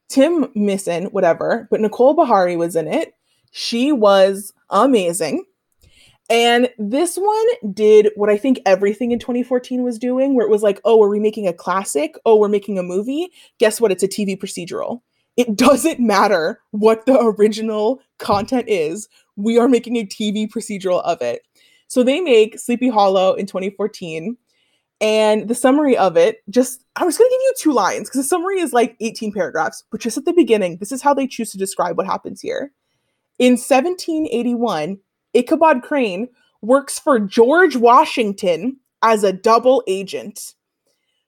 [SPEAKER 4] Tim Mison, whatever, but Nicole Beharie was in it. She was amazing. And this one did what I think everything in 2014 was doing, where it was like, oh, we're we making a classic? Oh, we're making a movie. Guess what? It's a TV procedural. It doesn't matter what the original content is. We are making a TV procedural of it. So they make Sleepy Hollow in 2014. And the summary of it, just, I was going to give you two lines because the summary is like 18 paragraphs, but just at the beginning, this is how they choose to describe what happens here. In 1781, Ichabod Crane works for George Washington as a double agent.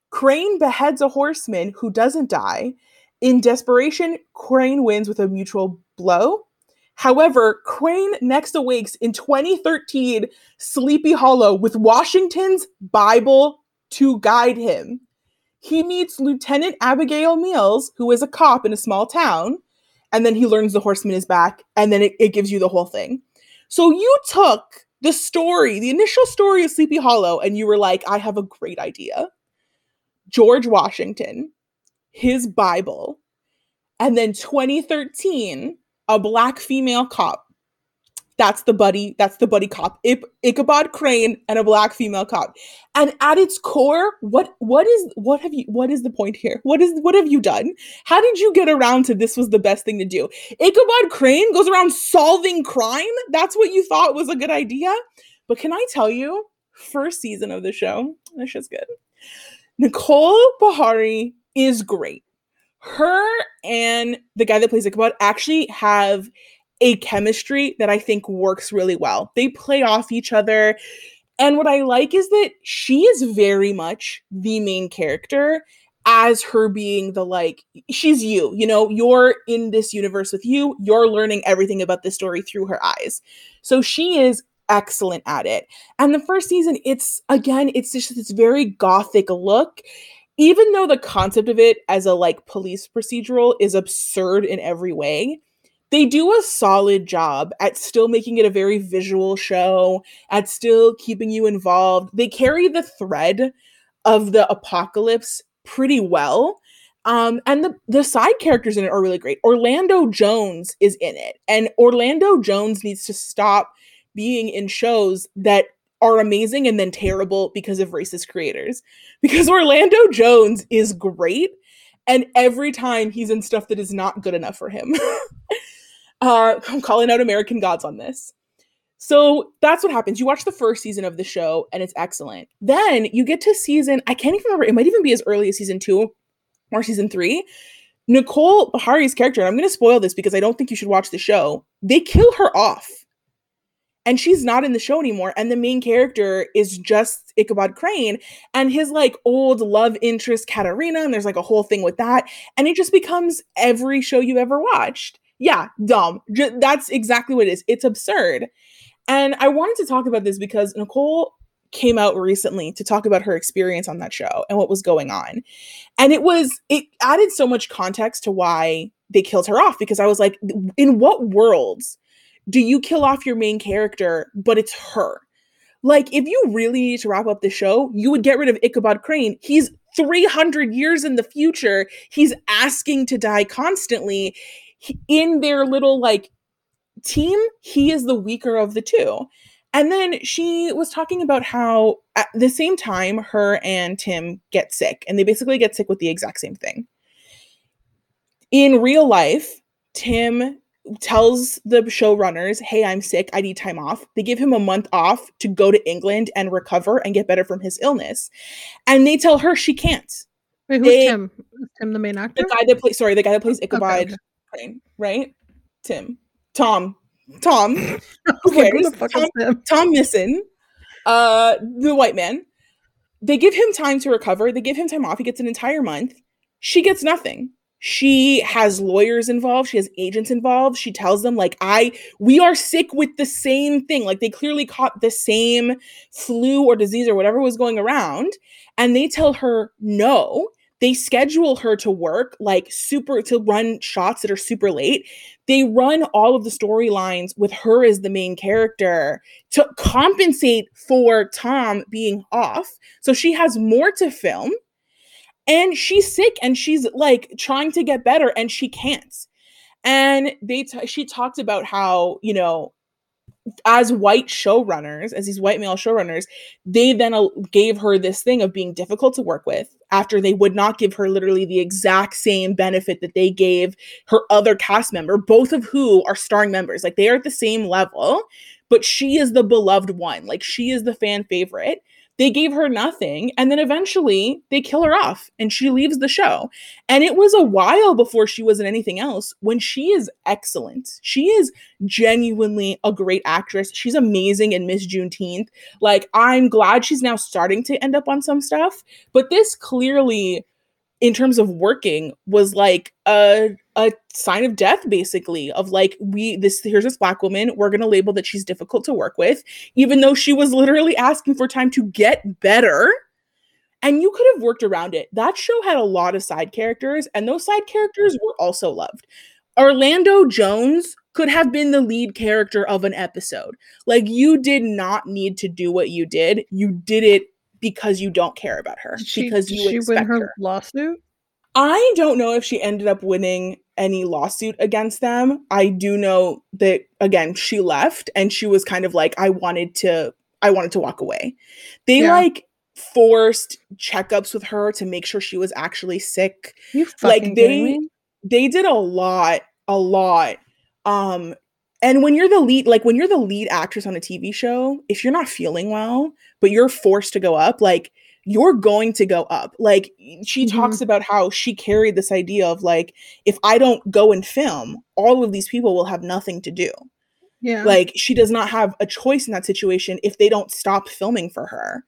[SPEAKER 4] Crane beheads a horseman who doesn't die. In desperation, Crane wins with a mutual blow. However, Crane next awakes in 2013 Sleepy Hollow with Washington's Bible to guide him. He meets Lieutenant Abigail Mills, who is a cop in a small town, and then he learns the horseman is back, and then it, it gives you the whole thing. So you took the story, the initial story of Sleepy Hollow, and you were like, I have a great idea. George Washington, his Bible, and then 2013, a black female cop. That's the buddy. That's the buddy cop. Ichabod Crane and a black female cop. And at its core, what what is what have you what is the point here? What is what have you done? How did you get around to this was the best thing to do? Ichabod Crane goes around solving crime. That's what you thought was a good idea. But can I tell you, first season of the show, this shit's good. Nicole Beharie is great. Her and the guy that plays Ichabod actually have a chemistry that I think works really well. They play off each other. And what I like is that she is very much the main character as her being the like she's you you know? You're in this universe with you. You're learning everything about this story through her eyes. So she is excellent at it. And the first season it's again it's just this very gothic look even though the concept of it as a like police procedural is absurd in every way they do a solid job at still making it a very visual show at still keeping you involved they carry the thread of the apocalypse pretty well. Um, and the, the side characters in it are really great. Orlando Jones is in it, and Orlando Jones needs to stop being in shows that are amazing and then terrible because of racist creators. Because Orlando Jones is great, and every time he's in stuff that is not good enough for him. uh, I'm calling out American Gods on this. So that's what happens. You watch the first season of the show and it's excellent. Then you get to season, I can't even remember, it might even be as early as season two or season three. Nicole Beharie's character, and I'm going to spoil this because I don't think you should watch the show, they kill her off. And she's not in the show anymore. And the main character is just Ichabod Crane and his like old love interest, Katarina. And there's like a whole thing with that. And it just becomes every show you ever watched. Yeah, dumb. J- that's exactly what it is. It's absurd. And I wanted to talk about this because Nicole came out recently to talk about her experience on that show and what was going on. And it was, it added so much context to why they killed her off because I was like, in what worlds do you kill off your main character, but it's her? Like, if you really need to wrap up the show, you would get rid of Ichabod Crane. He's 300 years in the future. He's asking to die constantly. In their little, like, team, he is the weaker of the two. And then she was talking about how at the same time, her and Tim get sick, and they basically get sick with the exact same thing. In real life, Tim tells the showrunners, Hey, I'm sick. I need time off. They give him a month off to go to England and recover and get better from his illness. And they tell her she can't.
[SPEAKER 2] Wait, who's
[SPEAKER 4] They-
[SPEAKER 2] Tim? Tim the main actor?
[SPEAKER 4] The guy that plays, sorry, the guy that plays Ichabod
[SPEAKER 2] okay.
[SPEAKER 4] Crane, right? Tim. Tom. Tom.
[SPEAKER 2] Like, who
[SPEAKER 4] cares?
[SPEAKER 2] the fuck
[SPEAKER 4] Tom-
[SPEAKER 2] Tim?
[SPEAKER 4] Tom Mison, uh, the white man. They give him time to recover. They give him time off. He gets an entire month. She gets nothing. She has lawyers involved. She has agents involved. She tells them, like, I, we are sick with the same thing. Like, they clearly caught the same flu or disease or whatever was going around. And they tell her no. They schedule her to work, like, super, to run shots that are super late. They run all of the storylines with her as the main character to compensate for Tom being off. So she has more to film and she's sick and she's like trying to get better and she can't. And they t- she talked about how, you know, as white showrunners, as these white male showrunners, they then gave her this thing of being difficult to work with after they would not give her literally the exact same benefit that they gave her other cast member, both of who are starring members. Like they are at the same level, but she is the beloved one. Like she is the fan favorite. They gave her nothing. And then eventually they kill her off and she leaves the show. And it was a while before she was in anything else when she is excellent. She is genuinely a great actress. She's amazing in Miss Juneteenth. Like, I'm glad she's now starting to end up on some stuff. But this clearly, in terms of working, was like a a sign of death basically of like we this here's this black woman we're going to label that she's difficult to work with even though she was literally asking for time to get better and you could have worked around it. That show had a lot of side characters and those side characters were also loved. Orlando jones could have been the lead character of an episode. Like you did not need to do what you did. You did it because you don't care about her
[SPEAKER 2] she,
[SPEAKER 4] because you
[SPEAKER 2] she
[SPEAKER 4] expect
[SPEAKER 2] win her,
[SPEAKER 4] her.
[SPEAKER 2] lawsuit?
[SPEAKER 4] I don't know if she ended up winning any lawsuit against them. I do know that again, she left and she was kind of like, I wanted to, I wanted to walk away. They
[SPEAKER 2] Yeah.
[SPEAKER 4] like forced checkups with her to make sure she was actually sick.
[SPEAKER 2] You
[SPEAKER 4] Like, they-? They did a lot, a lot. Um, and when you're the lead, like when you're the lead actress on a TV show, if you're not feeling well, but you're forced to go up, like you're going to go up. Like she
[SPEAKER 2] Mhm.
[SPEAKER 4] talks about how she carried this idea of like, if I don't go and film, all of these people will have nothing to do.
[SPEAKER 2] Yeah.
[SPEAKER 4] Like she does not have a choice in that situation if they don't stop filming for her.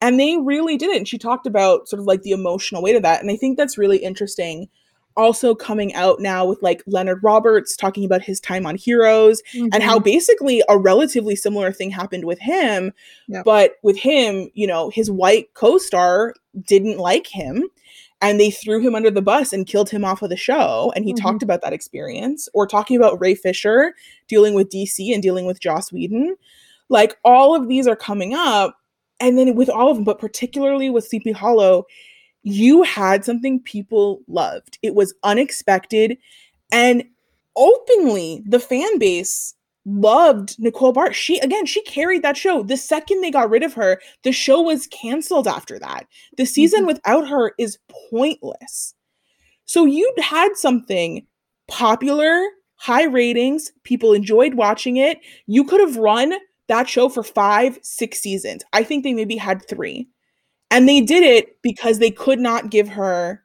[SPEAKER 4] And they really didn't. She talked about sort of like the emotional weight of that. And I think that's really interesting. Also coming out now with like Leonard Roberts talking about his time on Heroes and how
[SPEAKER 2] Mhm.
[SPEAKER 4] basically a relatively similar thing happened with him. But with him, you know, his white co-star didn't like him and they threw him under the bus and killed him off of the show. And he
[SPEAKER 2] Mhm.
[SPEAKER 4] talked about that experience. Or talking about Ray Fisher dealing with DC and dealing with Joss Whedon. Like all of these are coming up. And then with all of them, but particularly with Sleepy Hollow, you had something people loved. It was unexpected and openly the fan base loved Nicole Bart. She again, she carried that show. The second they got rid of her, the show was canceled after that. The season
[SPEAKER 2] Mhm.
[SPEAKER 4] without her is pointless. So you had something popular, high ratings, people enjoyed watching it. You could have run that show for five, six seasons. I think they maybe had three. And they did it because they could not give her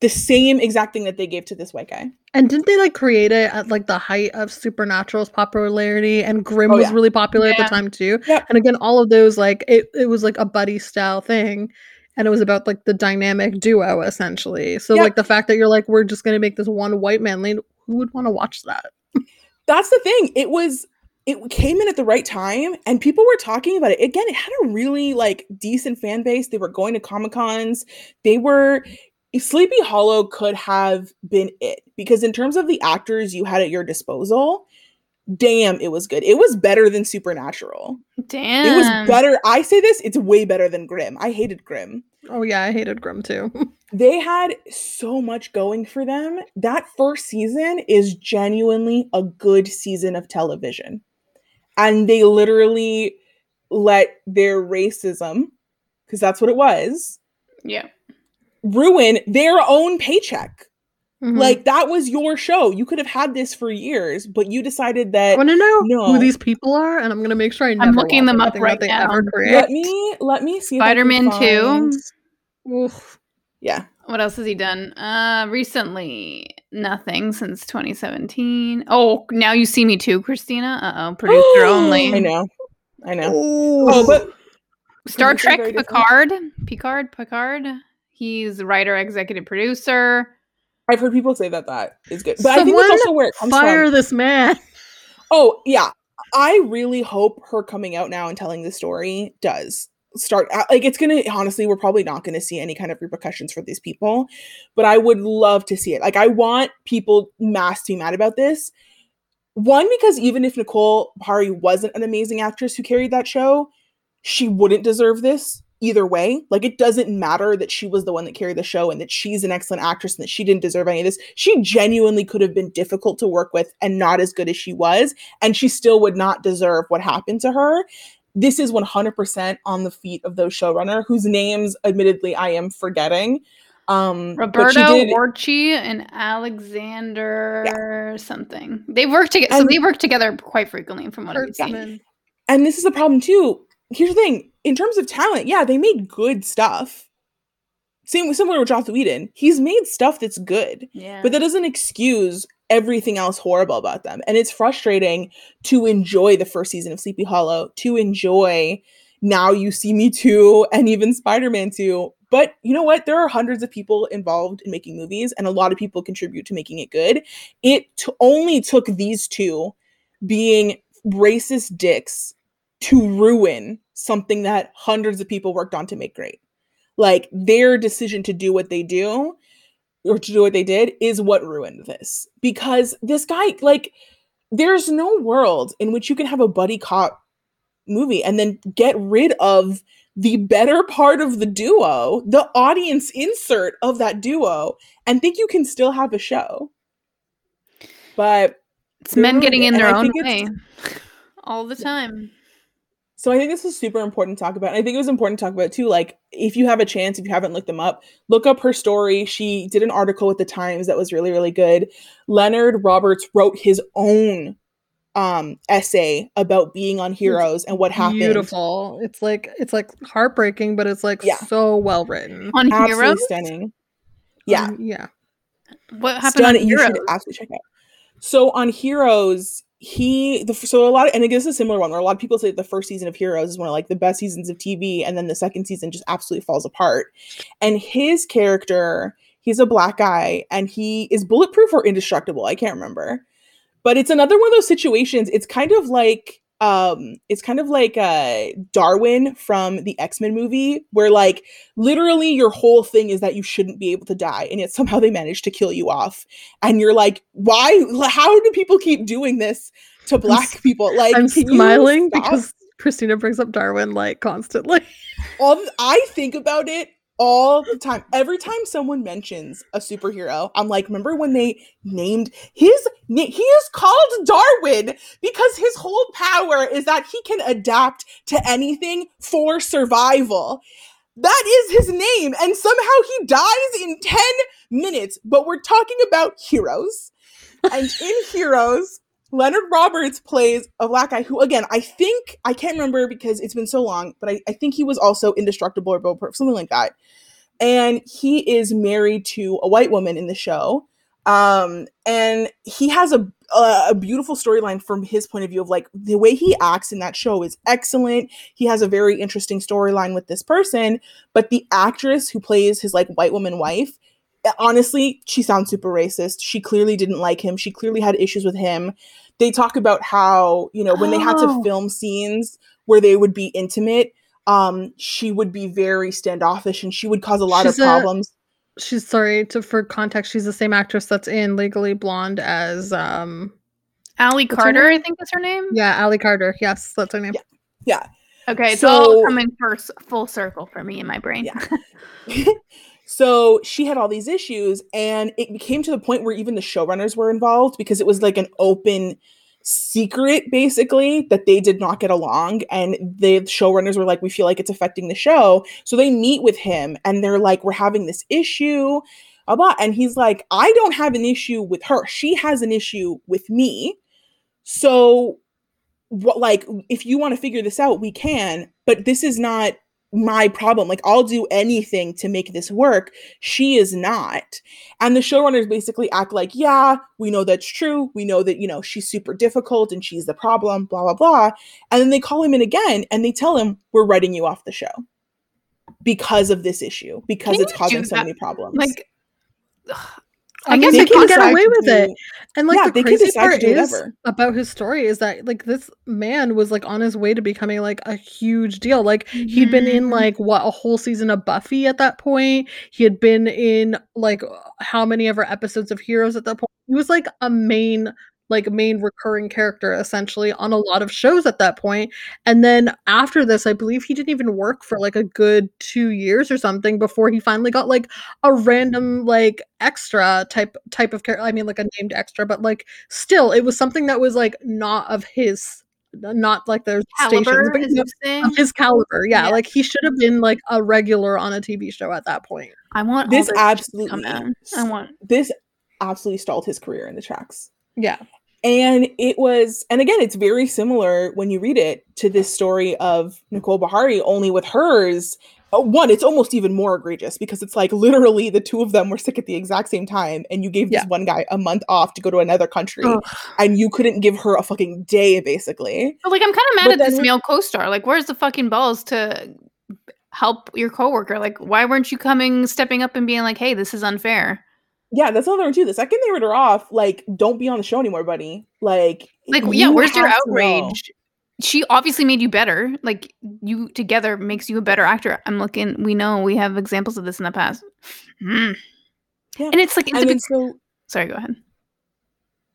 [SPEAKER 4] the same exact thing that they gave to this white guy.
[SPEAKER 2] And didn't they like create it at like the height of Supernatural's popularity and Grimm
[SPEAKER 4] Oh,
[SPEAKER 2] was really popular at the time too?
[SPEAKER 4] Yep.
[SPEAKER 2] And again, all of those like it, it was like a buddy style thing. And it was about like the dynamic duo essentially. So
[SPEAKER 4] Yep.
[SPEAKER 2] like the fact that you're like, we're just gonna make this one white man lead, who would want to watch that?
[SPEAKER 4] That's the thing. It was it came in at the right time and people were talking about it. Again, it had a really like decent fan base. They were going to Comic-Cons. They were Sleepy Hollow could have been it because in terms of the actors you had at your disposal, damn, it was good. It was better than Supernatural.
[SPEAKER 3] Damn.
[SPEAKER 4] It was better. I say this, it's way better than Grimm. I hated Grimm.
[SPEAKER 2] Oh yeah, I hated Grimm too.
[SPEAKER 4] They had so much going for them. That first season is genuinely a good season of television. And they literally let their racism, because that's what it was,
[SPEAKER 3] Yeah.
[SPEAKER 4] ruin their own paycheck.
[SPEAKER 2] Mhm.
[SPEAKER 4] Like that was your show. You could have had this for years, but you decided that.
[SPEAKER 2] I
[SPEAKER 4] that
[SPEAKER 2] want to know
[SPEAKER 4] no.
[SPEAKER 2] who these people are, and I'm gonna make sure I never
[SPEAKER 3] I'm
[SPEAKER 2] looking
[SPEAKER 3] them up right now.
[SPEAKER 4] let me let me see if I can
[SPEAKER 3] Spider-Man 2.
[SPEAKER 4] find-
[SPEAKER 2] Oof.
[SPEAKER 4] Yeah.
[SPEAKER 3] What else has he done? Uh recently, nothing since 2017. Oh, now you see me too, Christina. Uh oh, producer only.
[SPEAKER 4] I know. I know.
[SPEAKER 2] Oh,
[SPEAKER 4] Oh, but
[SPEAKER 3] Star Trek. Picard. Picard. Picard. He's writer, executive producer.
[SPEAKER 4] I've heard people say that that is good. But I think
[SPEAKER 2] Someone
[SPEAKER 4] that's also where it comes
[SPEAKER 2] fire
[SPEAKER 4] from.
[SPEAKER 2] this man.
[SPEAKER 4] Oh, yeah. I really hope her coming out now and telling the story does start like it's gonna honestly we're probably not gonna see any kind of repercussions for these people but i would love to see it. Like i want people mass to be mad about this. One because even if nicole hari wasn't an amazing actress who carried that show she wouldn't deserve this either way. Like it doesn't matter that she was the one that carried the show and that she's an excellent actress and that she didn't deserve any of this. She genuinely could have been difficult to work with and not as good as she was and she still would not deserve what happened to her this is 100% on the feet of those showrunner whose names admittedly i am forgetting um
[SPEAKER 3] Roberto
[SPEAKER 4] did-
[SPEAKER 3] Orci and Alexander something. They work together. So they work together quite frequently, from what I've seen.
[SPEAKER 4] And this is the problem too here's the thing in terms of talent yeah they made good stuff same similar with Joss Whedon. He's made stuff that's good.
[SPEAKER 3] Yeah.
[SPEAKER 4] but that doesn't excuse everything else horrible about them. And it's frustrating to enjoy the first season of Sleepy Hollow, to enjoy Now You See Me Too, and even Spider Man 2. But you know what? There are hundreds of people involved in making movies, and a lot of people contribute to making it good. It t- only took these two being racist dicks to ruin something that hundreds of people worked on to make great. Like their decision to do what they do or to do what they did is what ruined this. Because this guy like there's no world in which you can have a buddy cop movie and then get rid of the better part of the duo the audience insert of that duo and think you can still have a show. But
[SPEAKER 3] it's men getting
[SPEAKER 4] it,
[SPEAKER 3] in
[SPEAKER 4] and
[SPEAKER 3] their
[SPEAKER 4] I
[SPEAKER 3] own way all the time.
[SPEAKER 4] So I think this was super important to talk about. And I think it was important to talk about too. Like, if you have a chance, if you haven't looked them up, look up her story. She did an article with the Times that was really, really good. Leonard Roberts wrote his own um essay about being on Heroes and what happened.
[SPEAKER 2] Beautiful. It's like it's like heartbreaking, but it's like
[SPEAKER 4] Yeah.
[SPEAKER 2] so well written.
[SPEAKER 3] On
[SPEAKER 4] Absolutely
[SPEAKER 3] Heroes,
[SPEAKER 4] stunning. Yeah.
[SPEAKER 2] Um, yeah.
[SPEAKER 3] what happened
[SPEAKER 4] stunning.
[SPEAKER 3] on
[SPEAKER 4] You should absolutely check out. So on Heroes, he the so a lot of and this is a similar one where a lot of people say the first season of Heroes is one of like the best seasons of TV, and then the second season just absolutely falls apart. And his character, he's a black guy, and he is bulletproof or indestructible. I can't remember, but it's another one of those situations. It's kind of like um it's kind of like uh darwin from the x-men movie where like literally your whole thing is that you shouldn't be able to die and yet somehow they manage to kill you off. And you're like why? How do people keep doing this to black
[SPEAKER 2] s-
[SPEAKER 4] people? Like
[SPEAKER 2] I'm smiling because Christina brings up Darwin like constantly.
[SPEAKER 4] all i think about it all the time. Every time someone mentions a superhero i'm like remember when they named his he is called darwin because his whole power is that he can adapt to anything for survival. That is his name and somehow he dies in 10 minutes. But we're talking about heroes and in heroes Leonard Roberts plays a black guy who, again, I think I can't remember because it's been so long, but I, I think he was also indestructible or something like that. And he is married to a white woman in the show. Um, and he has a a, a beautiful storyline from his point of view of like the way he acts in that show is excellent. He has a very interesting storyline with this person, but the actress who plays his like white woman wife honestly, she sounds super racist. She clearly didn't like him. She clearly had issues with him. They talk about how, you know, when they had to
[SPEAKER 3] Oh.
[SPEAKER 4] film scenes where they would be intimate, um, she would be very standoffish and she would cause a lot
[SPEAKER 2] She's
[SPEAKER 4] of
[SPEAKER 2] a-
[SPEAKER 4] problems.
[SPEAKER 2] She's sorry to for context. She's the same actress that's in Legally Blonde as um Ali
[SPEAKER 3] Larter, I think is her name.
[SPEAKER 2] yeah, Ali Larter. Yes, that's her name.
[SPEAKER 4] Yeah. Yeah.
[SPEAKER 3] Okay, it's
[SPEAKER 4] So-
[SPEAKER 3] all coming first full circle for me in my brain.
[SPEAKER 4] Yeah. so she had all these issues, and it came to the point where even the showrunners were involved because it was like an open secret, basically, that they did not get along. And the showrunners were like, We feel like it's affecting the show. So they meet with him and they're like, We're having this issue. And he's like, I don't have an issue with her. She has an issue with me. So what like if you want to figure this out we can but this is not my problem like i'll do anything to make this work. She is not. And the showrunners basically act like yeah we know that's true. We know that you know she's super difficult and she's the problem blah blah blah. And then they call him in again and they tell him we're writing you off the show because of this issue because
[SPEAKER 3] Can
[SPEAKER 4] it's causing so many problems.
[SPEAKER 3] Like,
[SPEAKER 2] I,
[SPEAKER 3] I
[SPEAKER 2] mean,
[SPEAKER 3] guess
[SPEAKER 2] they
[SPEAKER 3] they
[SPEAKER 2] can
[SPEAKER 3] can
[SPEAKER 2] get away with it. And like
[SPEAKER 4] Yeah,
[SPEAKER 2] the crazy part is
[SPEAKER 4] whatever.
[SPEAKER 2] about his story is that like this man was like on his way to becoming like a huge deal. Like he'd been in
[SPEAKER 3] Mhm.
[SPEAKER 2] like what a whole season of Buffy at that point. He had been in like how many of ever episodes of Heroes at that point. He was like a main like main recurring character essentially on a lot of shows at that point. And then after this, I believe he didn't even work for like a good 2 years or something before he finally got like a random like extra type type of character. I mean like a named extra, but like still it was something that was like not of his not like their stations,
[SPEAKER 3] caliber
[SPEAKER 2] but
[SPEAKER 3] is
[SPEAKER 2] you know,
[SPEAKER 3] this
[SPEAKER 2] of his caliber. Yeah,
[SPEAKER 3] Yeah.
[SPEAKER 2] like he should have been like a regular on a TV show at that point.
[SPEAKER 3] I want
[SPEAKER 4] this
[SPEAKER 3] this
[SPEAKER 4] absolutely
[SPEAKER 3] come out. I want.
[SPEAKER 4] this absolutely stalled his career in the tracks
[SPEAKER 2] Yeah.
[SPEAKER 4] And it was, and again, it's very similar when you read it to this story of Nicole Beharie, only with hers. uh, One, it's almost even more egregious because it's like literally the two of them were sick at the exact same time, and you gave this one guy a month off to go to another country, and you couldn't give her a fucking day, basically.
[SPEAKER 3] But like, I'm kind of mad
[SPEAKER 4] But
[SPEAKER 3] at this male co-star. Like, where's the fucking balls to help your coworker? Like, why weren't you coming, stepping up, and being like, "Hey, this is unfair."
[SPEAKER 4] Yeah, that's another one too. The second they wrote her off, like, don't be on the show anymore, buddy. Like,
[SPEAKER 3] Like, yeah, where's your
[SPEAKER 4] have to know.
[SPEAKER 3] outrage? She obviously made you better. Like, you together makes you a better actor. I'm looking. We know we have examples of this in the past. Mm.
[SPEAKER 4] Yeah.
[SPEAKER 3] And it's like, it's
[SPEAKER 4] And
[SPEAKER 3] big,
[SPEAKER 4] so
[SPEAKER 3] sorry, go ahead.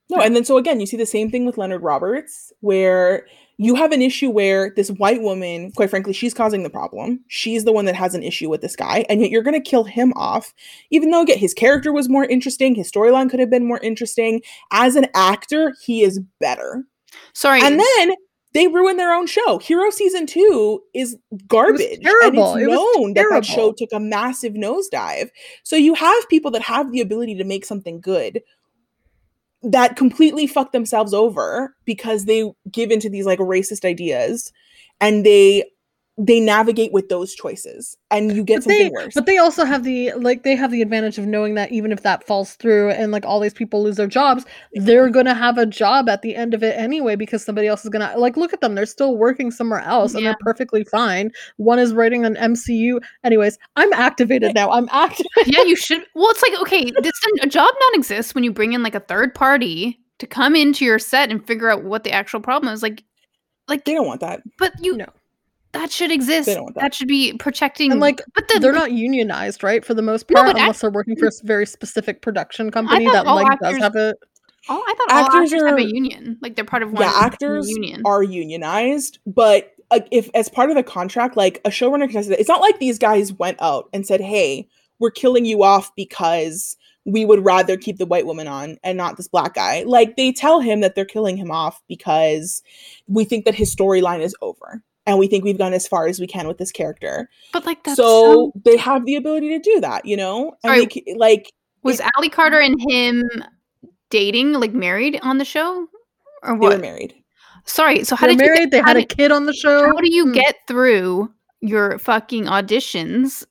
[SPEAKER 4] No, and then so again, you see the same thing with Leonard Roberts, where you have an issue where this white woman, quite frankly, she's causing the problem. She's the one that has an issue with this guy, and yet you're going to kill him off, even though again, his character was more interesting, his storyline could have been more interesting. As an actor, he is better.
[SPEAKER 3] Sorry.
[SPEAKER 4] And then they ruin their own show. Hero season two is garbage,
[SPEAKER 2] terrible.
[SPEAKER 4] and
[SPEAKER 2] It
[SPEAKER 4] it's
[SPEAKER 2] was
[SPEAKER 4] known that that show took a massive nosedive. So you have people that have the ability to make something good that completely fuck themselves over because they give into these like racist ideas and they they navigate with those choices and you get
[SPEAKER 2] But
[SPEAKER 4] something
[SPEAKER 2] they,
[SPEAKER 4] worse.
[SPEAKER 2] but they also have the like they have the advantage of knowing that even if that falls through and like all these people lose their jobs, they're gonna have a job at the end of it anyway because somebody else is gonna like look at them. They're still working somewhere else and they're perfectly fine. One is writing an MCU. Anyways, I'm activated now. I'm active.
[SPEAKER 3] yeah, you should. Well, it's like okay, this a job non exists when you bring in like a third party to come into your set and figure out what the actual problem is. Like, like,
[SPEAKER 4] they don't want that.
[SPEAKER 3] but you
[SPEAKER 2] No.
[SPEAKER 3] That should exist. That.
[SPEAKER 4] that.
[SPEAKER 3] should be protecting.
[SPEAKER 2] And like
[SPEAKER 3] but the,
[SPEAKER 2] they're not unionized, right? For the most
[SPEAKER 3] No,
[SPEAKER 2] part,
[SPEAKER 3] act-
[SPEAKER 2] unless they're working for a very specific production company that
[SPEAKER 3] all
[SPEAKER 2] like does
[SPEAKER 3] actors-
[SPEAKER 2] have it.
[SPEAKER 3] Oh, I thought all
[SPEAKER 4] Actors
[SPEAKER 3] actors have a union. Like they're part of one
[SPEAKER 4] yeah, actors
[SPEAKER 3] union.
[SPEAKER 4] are unionized, but uh, if as part of the contract, like a showrunner can say, it's not like these guys went out and said, "Hey, we're killing you off because we would rather keep the white woman on and not this black guy." Like they tell him that they're killing him off because we think that his storyline is over and we think we've gone as far as we can with this character.
[SPEAKER 3] but like that's
[SPEAKER 4] so
[SPEAKER 3] so.
[SPEAKER 4] they have the ability to do that, you know? And
[SPEAKER 3] Sorry,
[SPEAKER 4] they, like
[SPEAKER 3] Was Ali Larter and him dating, like married on the show, or what?
[SPEAKER 4] They were married.
[SPEAKER 3] Sorry. So how
[SPEAKER 2] They're
[SPEAKER 3] did you
[SPEAKER 2] married.
[SPEAKER 3] get,
[SPEAKER 2] they
[SPEAKER 3] how
[SPEAKER 2] had a kid on the show.
[SPEAKER 3] How do you
[SPEAKER 2] Hmm.
[SPEAKER 3] get through your fucking auditions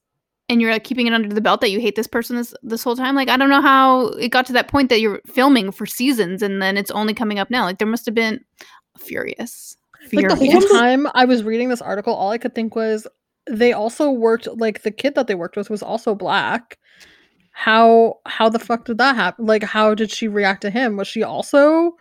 [SPEAKER 3] and you're like keeping it under the belt that you hate this person this this whole time? Like I don't know how it got to that point that you're filming for seasons and then it's only coming up now. Like there must have been furious.
[SPEAKER 2] Like the whole time I was reading this article, all I could think was they also worked like the kid that they worked with was also black. How how the fuck did that happen? Like how did she react to him? Was she also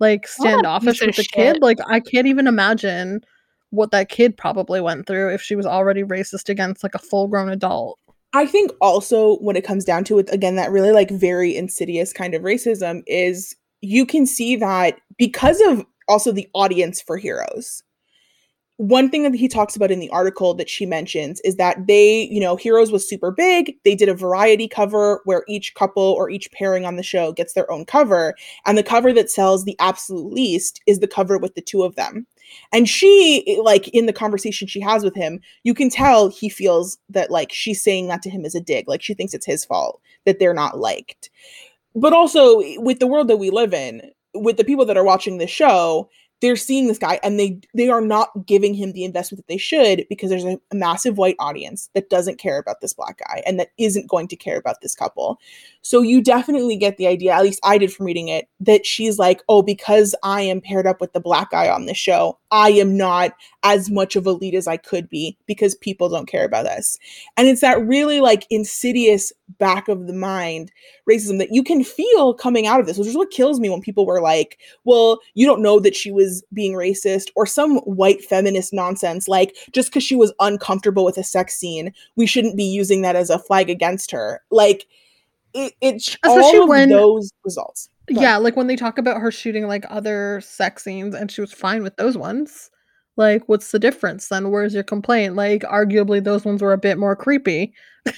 [SPEAKER 2] like standoffish with the
[SPEAKER 3] shit.
[SPEAKER 2] kid? Like I can't even imagine what that kid probably went through if she was already racist against like a full grown adult.
[SPEAKER 4] I think also when it comes down to it, again, that really like very insidious kind of racism is you can see that because of also the audience for heroes. One thing that he talks about in the article that she mentions is that they, you know, Heroes was super big. They did a variety cover where each couple or each pairing on the show gets their own cover. And the cover that sells the absolute least is the cover with the two of them. And she, like, in the conversation she has with him, you can tell he feels that like she's saying that to him as a dig like she thinks it's his fault that they're not liked but also with the world that we live in with the people that are watching the show they're seeing this guy and they they are not giving him the investment that they should because there's a, a massive white audience that doesn't care about this black guy and that isn't going to care about this couple so you definitely get the idea at least i did from reading it that she's like oh because i am paired up with the black guy on this show i am not as much of a lead as I could be because people don't care about us. And it's that really like insidious back of the mind racism that you can feel coming out of this, which is what kills me when people were like, well, you don't know that she was being racist or some white feminist nonsense. Like, just because she was uncomfortable with a sex scene, we shouldn't be using that as a flag against her. Like, it, it's
[SPEAKER 2] Especially
[SPEAKER 4] all of
[SPEAKER 2] when-
[SPEAKER 4] those results. Ahead.
[SPEAKER 2] Yeah, like when they talk about her shooting like other sex scenes and she was fine with those ones. Like, what's the difference then? Where's your complaint? Like, arguably, those ones were a bit more creepy.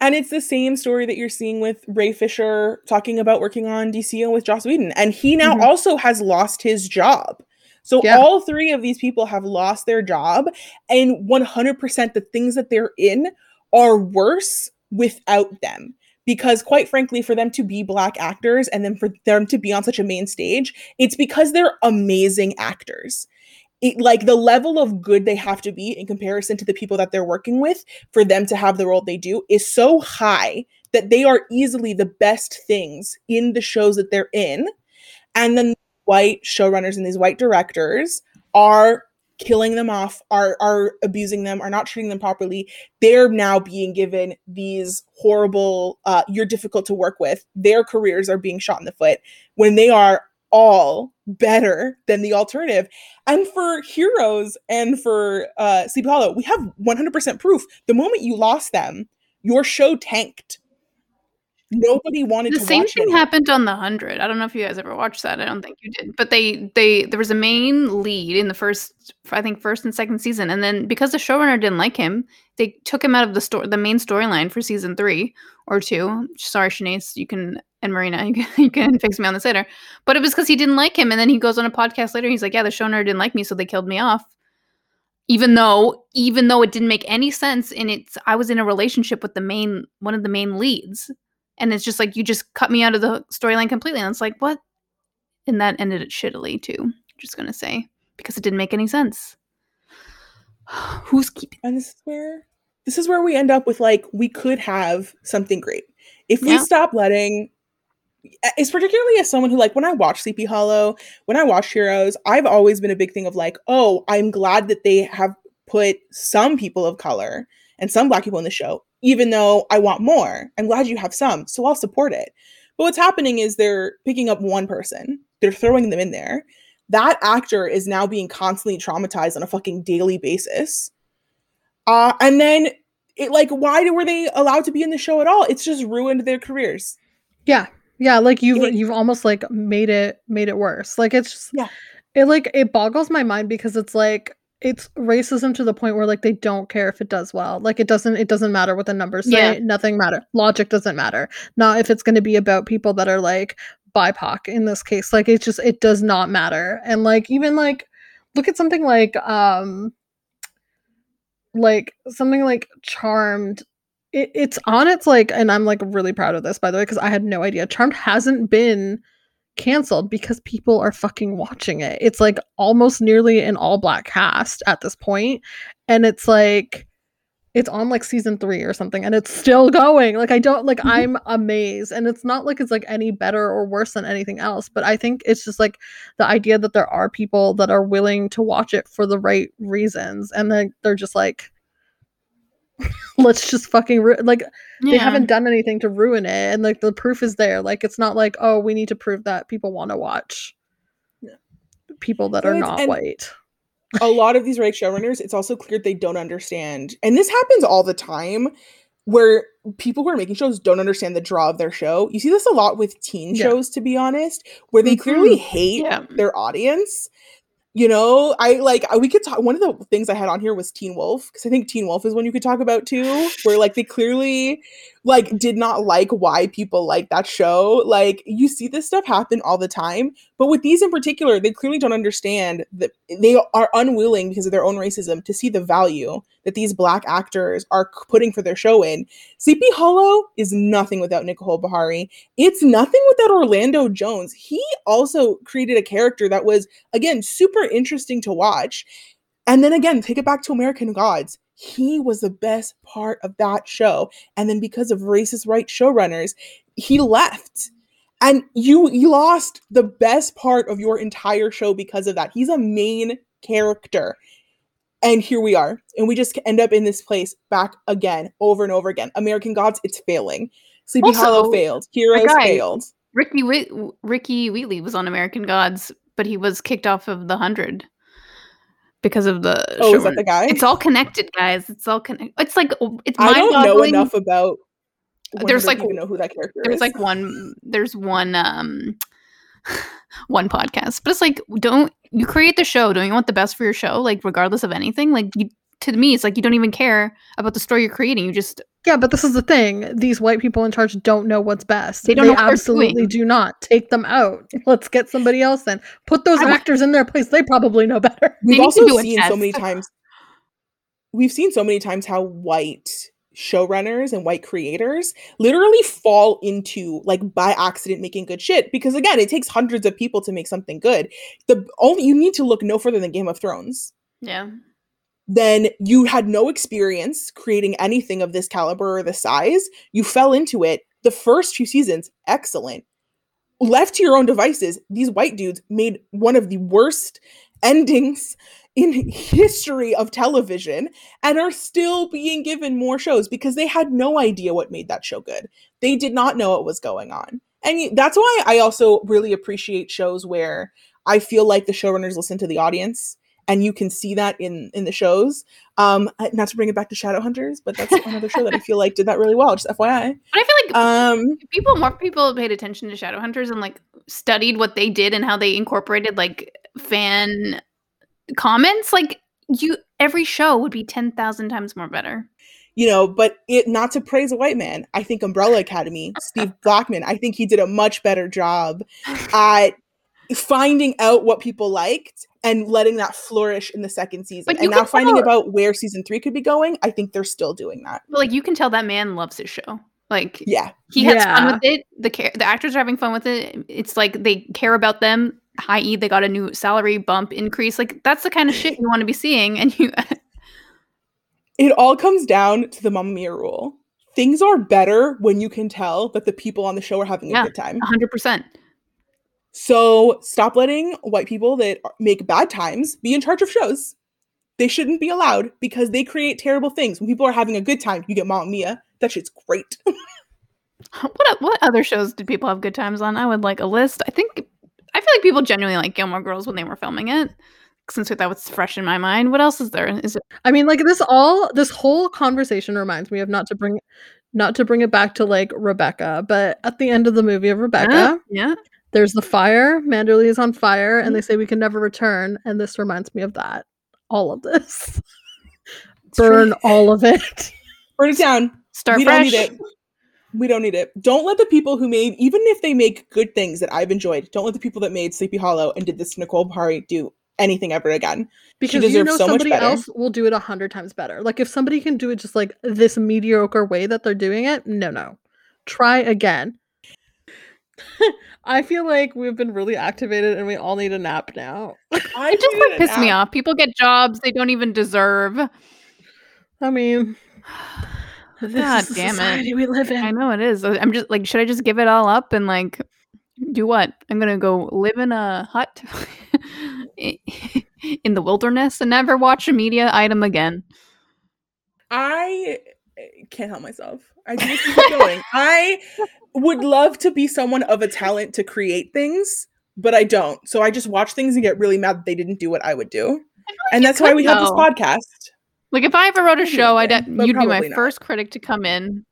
[SPEAKER 4] And it's the same story that you're seeing with Ray Fisher talking about working on DCO with Joss Whedon. And he now
[SPEAKER 2] Mhm.
[SPEAKER 4] also has lost his job. So
[SPEAKER 2] Yeah.
[SPEAKER 4] all three of these people have lost their job. And 100% the things that they're in are worse without them. Because quite frankly, for them to be black actors and then for them to be on such a main stage, it's because they're amazing actors. It, like the level of good they have to be in comparison to the people that they're working with for them to have the role they do is so high that they are easily the best things in the shows that they're in. And then white showrunners and these white directors are killing them off, are are abusing them, are not treating them properly. They're now being given these horrible uh you're difficult to work with. Their careers are being shot in the foot when they are all better than the alternative. And for Heroes and for uh Sleepy Hollow, we have 100% proof. The moment you lost them, your show tanked. Nobody wanted
[SPEAKER 3] the
[SPEAKER 4] to
[SPEAKER 3] same thing happened on the hundred. I don't know if you guys ever watched that. I don't think you did. But they they there was a main lead in the first I think first and second season, and then because the showrunner didn't like him, they took him out of the store the main storyline for season three or two. Sorry, Shanice, you can and Marina, you can, you can fix me on this later. But it was because he didn't like him, and then he goes on a podcast later. He's like, "Yeah, the showrunner didn't like me, so they killed me off." Even though, even though it didn't make any sense, and it's I was in a relationship with the main one of the main leads, and it's just like you just cut me out of the storyline completely and it's like what and that ended it shittily too just gonna say because it didn't make any sense who's keeping
[SPEAKER 4] And this is where this is where we end up with like we could have something great if we stop letting it's particularly as someone who like when I watch Sleepy Hollow, when I watch Heroes, I've always been a big thing of like, oh, I'm glad that they have put some people of color and some black people in the show, even though I want more. I'm glad you have some, so I'll support it. But what's happening is they're picking up one person, they're throwing them in there. That actor is now being constantly traumatized on a fucking daily basis. Uh, and then it like, why were they allowed to be in the show at all? It's just ruined their careers.
[SPEAKER 2] Yeah. Yeah, like you've
[SPEAKER 4] It-
[SPEAKER 2] you've almost like made it made it worse. Like it's just
[SPEAKER 4] Yeah.
[SPEAKER 2] it like it boggles my mind because it's like it's racism to the point where like they don't care if it does well. Like it doesn't it doesn't matter what the numbers say.
[SPEAKER 3] Yeah.
[SPEAKER 2] Nothing matter. Logic doesn't matter. Not if it's going to be about people that are like BIPOC in this case. Like it's just it does not matter. And like even like look at something like um like something like Charmed it, it's on its like and i'm like really proud of this by the way because i had no idea. Charmed hasn't been canceled because people are fucking watching it. It's like almost nearly an all black cast at this point, and it's like it's on like season three or something and it's still going. Like i don't like mm-hmm. i'm amazed and it's not like it's like any better or worse than anything else but i think it's just like the idea that there are people that are willing to watch it for the right reasons and then they're just like let's just fucking ru-. like they haven't done anything to ruin it and like the proof is there like it's not like oh we need to prove that people want to watch people that
[SPEAKER 4] So
[SPEAKER 2] are not white
[SPEAKER 4] a lot of these right showrunners, it's also clear they don't understand, and this happens all the time, where people who are making shows don't understand the draw of their show. You see this a lot with teen
[SPEAKER 2] Yeah.
[SPEAKER 4] shows, to be honest, where they clearly
[SPEAKER 2] Mhm.
[SPEAKER 4] hate
[SPEAKER 3] Yeah.
[SPEAKER 4] their audience. You know, I like we could talk. One of the things I had on here was Teen Wolf because I think Teen Wolf is one you could talk about too, where like they clearly like did not like why people like that show. Like you see this stuff happen all the time, but with these in particular, they clearly don't understand that they are unwilling because of their own racism to see the value that these black actors are putting for their show in. Sleepy Hollow is nothing without Nicole Beharie. It's nothing without Orlando Jones. He also created a character that was again super interesting to watch. And then again, take it back to American Gods. He was the best part of that show. And then because of racist right showrunners, he left. And you you lost the best part of your entire show because of that. He's a main character. And here we are. And we just end up in this place back again, over and over again. American Gods, it's failing. Sleepy Hollow failed. Heroes
[SPEAKER 3] guy-
[SPEAKER 4] failed.
[SPEAKER 3] Ricky Whit- Ricky Wheatley was on American Gods, but he was kicked off of the hundred because of the.
[SPEAKER 4] Oh, is that the guy?
[SPEAKER 3] It's all connected, guys. It's all connected. It's like it's my.
[SPEAKER 4] I don't know enough about.
[SPEAKER 3] There's, like-
[SPEAKER 4] to even know who that character
[SPEAKER 3] There's
[SPEAKER 4] is.
[SPEAKER 3] like one. There's one. Um, one podcast, but it's like don't you create the show? Don't you want the best for your show? Like regardless of anything, like you. To me, it's like you don't even care about the story you're creating. You just
[SPEAKER 2] Yeah, but this is the thing. These white people in charge don't know what's best.
[SPEAKER 3] They don't know they're
[SPEAKER 2] absolutely do not. Take them out. Let's get somebody else in. Put those
[SPEAKER 3] I wa-
[SPEAKER 2] actors in their place. They probably know better.
[SPEAKER 4] we've also
[SPEAKER 3] do a
[SPEAKER 4] seen so many times we've seen so many times how white showrunners and white creators literally fall into like by accident making good shit because again it takes hundreds of people to make something good the only you need to look no further than game of thrones
[SPEAKER 3] yeah.
[SPEAKER 4] then you had no experience creating anything of this caliber or the size. You fell into it. The first two seasons, excellent. Left to your own devices, these white dudes made one of the worst endings in history of television and are still being given more shows because they had no idea what made that show good. They did not know what was going on. And that's why I also really appreciate shows where I feel like the showrunners listen to the audience and you can see that in in the shows. Um, not to bring it back to Shadowhunters, but that's another show that I feel like did that really well. Just FYI.
[SPEAKER 3] But I feel like
[SPEAKER 4] Um,
[SPEAKER 3] people more people paid attention to Shadowhunters and like studied what they did and how they incorporated like fan comments. Like you, every show would be ten thousand times more better.
[SPEAKER 4] you know, but it not to praise a white man. I think Umbrella Academy, Steve Blackman, I think he did a much better job at finding out what people liked and letting that flourish in the second season.
[SPEAKER 3] But
[SPEAKER 4] and now finding
[SPEAKER 3] tell-
[SPEAKER 4] about where season three could be going, I think they're still doing that.
[SPEAKER 3] But like you can tell that man loves his show. Like
[SPEAKER 4] Yeah.
[SPEAKER 3] he has fun with it. The ca- the actors are having fun with it. It's like they care about them. I.e., they got a new salary bump increase. Like that's the kind of shit you want to be seeing. And you,
[SPEAKER 4] It all comes down to the Mamma Mia rule. Things are better when you can tell that the people on the show are having a good time.
[SPEAKER 3] hundred percent.
[SPEAKER 4] So stop letting white people that make bad times be in charge of shows. They shouldn't be allowed because they create terrible things. When people are having a good time, you get Mamma Mia. That shit's great.
[SPEAKER 3] What what other shows did people have good times on? I would like a list. I think I feel like people genuinely like Gilmore Girls when they were filming it. Since that was fresh in my mind. What else is there? Is it
[SPEAKER 2] I mean, like this all this whole conversation reminds me of not to bring not to bring it back to like Rebecca, but at the end of the movie of Rebecca,
[SPEAKER 3] Yeah, yeah.
[SPEAKER 2] there's the fire. Manderley is on fire, and mm-hmm. they say we can never return. And this reminds me of that. All of this. Burn all of it.
[SPEAKER 4] Burn it down.
[SPEAKER 3] Start
[SPEAKER 4] we
[SPEAKER 3] fresh.
[SPEAKER 4] don't need it. We don't need it. Don't let the people who made, even if they make good things that I've enjoyed, don't let the people that made Sleepy Hollow and did this Nicole Beharie do anything ever again.
[SPEAKER 2] Because you know
[SPEAKER 4] so
[SPEAKER 2] somebody
[SPEAKER 4] better.
[SPEAKER 2] else will do it a hundred times better. Like if somebody can do it just like this mediocre way that they're doing it, no, no. Try again. I feel like we've been really activated and we all need a nap now.
[SPEAKER 4] I
[SPEAKER 3] It just like
[SPEAKER 4] a
[SPEAKER 3] piss me off. People get jobs they don't even deserve.
[SPEAKER 2] I mean, this
[SPEAKER 3] God damn it.
[SPEAKER 2] we live
[SPEAKER 3] I know it is. I'm just like, should I just give it all up and like do what? I'm gonna go live in a hut in the wilderness and never watch a media item again.
[SPEAKER 4] I eh, can't help myself. I just keep going. I would love to be someone of a talent to create things, but I don't. So I just watch things and get really mad that they didn't do what I would do. And that's why we have this podcast.
[SPEAKER 3] Like if I ever wrote a show, I'd
[SPEAKER 4] uh, but
[SPEAKER 3] you'd be my
[SPEAKER 4] not.
[SPEAKER 3] first critic to come in.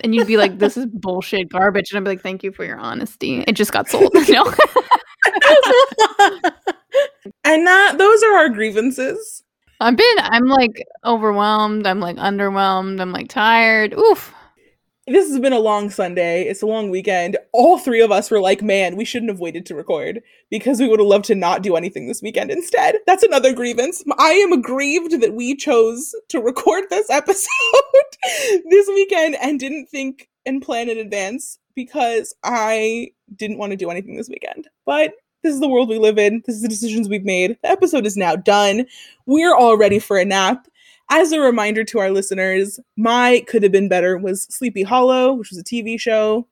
[SPEAKER 3] And you'd be like, "This is bullshit, garbage," and I'd be like, "Thank you for your honesty." It just got sold. no,
[SPEAKER 4] And that those are our grievances.
[SPEAKER 3] I've been. I'm like overwhelmed. I'm like underwhelmed. I'm like tired. Oof.
[SPEAKER 4] This has been a long Sunday. It's a long weekend. All three of us were like, man, we shouldn't have waited to record because we would have loved to not do anything this weekend instead. That's another grievance. I am aggrieved that we chose to record this episode this weekend and didn't think and plan in advance because I didn't want to do anything this weekend. But this is the world we live in. This is the decisions we've made. The episode is now done. We're all ready for a nap. As a reminder to our listeners, my could have been better was Sleepy Hollow, which was a TV show.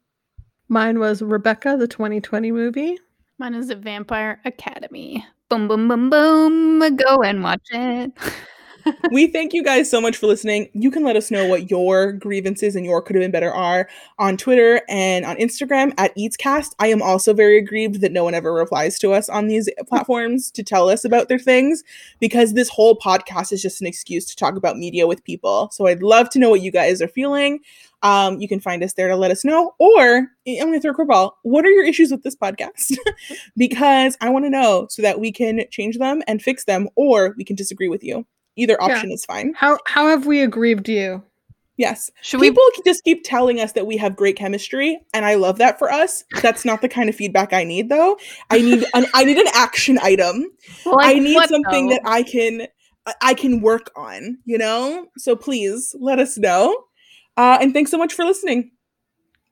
[SPEAKER 2] Mine was Rebecca, the 2020 movie.
[SPEAKER 3] Mine is a Vampire Academy. Boom, boom, boom, boom. Go and watch it.
[SPEAKER 4] we thank you guys so much for listening. You can let us know what your grievances and your could have been better are on Twitter and on Instagram at EatsCast. I am also very aggrieved that no one ever replies to us on these platforms to tell us about their things because this whole podcast is just an excuse to talk about media with people. So I'd love to know what you guys are feeling. Um, you can find us there to let us know. Or I'm going to throw a curveball. What are your issues with this podcast? because I want to know so that we can change them and fix them, or we can disagree with you. Either
[SPEAKER 2] Yeah.
[SPEAKER 4] option is fine.
[SPEAKER 2] How how have we aggrieved you?
[SPEAKER 4] Yes.
[SPEAKER 3] Should we?
[SPEAKER 4] People just keep telling us that we have great chemistry, and I love that for us. That's not the kind of feedback I need, though. I need an I need an action item.
[SPEAKER 3] like,
[SPEAKER 4] I need
[SPEAKER 3] what,
[SPEAKER 4] something
[SPEAKER 3] though?
[SPEAKER 4] that I can I- I can work on. You know. So please let us know. Uh, and thanks so much for listening.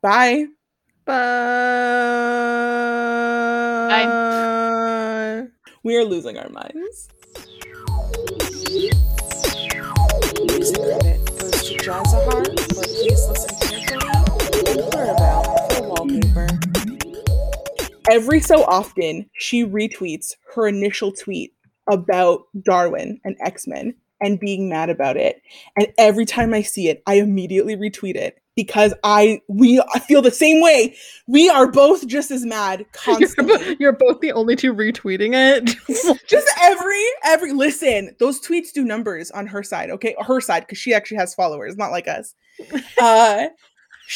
[SPEAKER 4] Bye.
[SPEAKER 2] Bye. Bye.
[SPEAKER 4] We are losing our minds.
[SPEAKER 7] Music credit goes to for Please Listen Carefully Clarabelle for Wallpaper.
[SPEAKER 4] every so often she retweets her initial tweet about Darwin and X-Men and being mad about it. And every time I see it, I immediately retweet it because I we I feel the same way. We are both just as mad
[SPEAKER 2] You're,
[SPEAKER 4] constantly.
[SPEAKER 2] bo- you're both the only two retweeting it.
[SPEAKER 4] just every every listen, those tweets do numbers on her side, okay? Her side cuz she actually has followers, not like us. Uh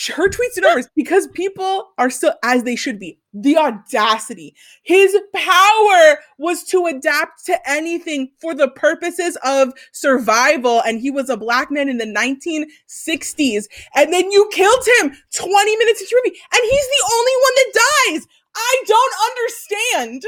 [SPEAKER 4] her tweets do numbers because people are still as they should be. The audacity. His power was to adapt to anything for the purposes of survival and he was a black man in the 1960s and then you killed him 20 minutes into movie and he's the only one that dies. I don't understand.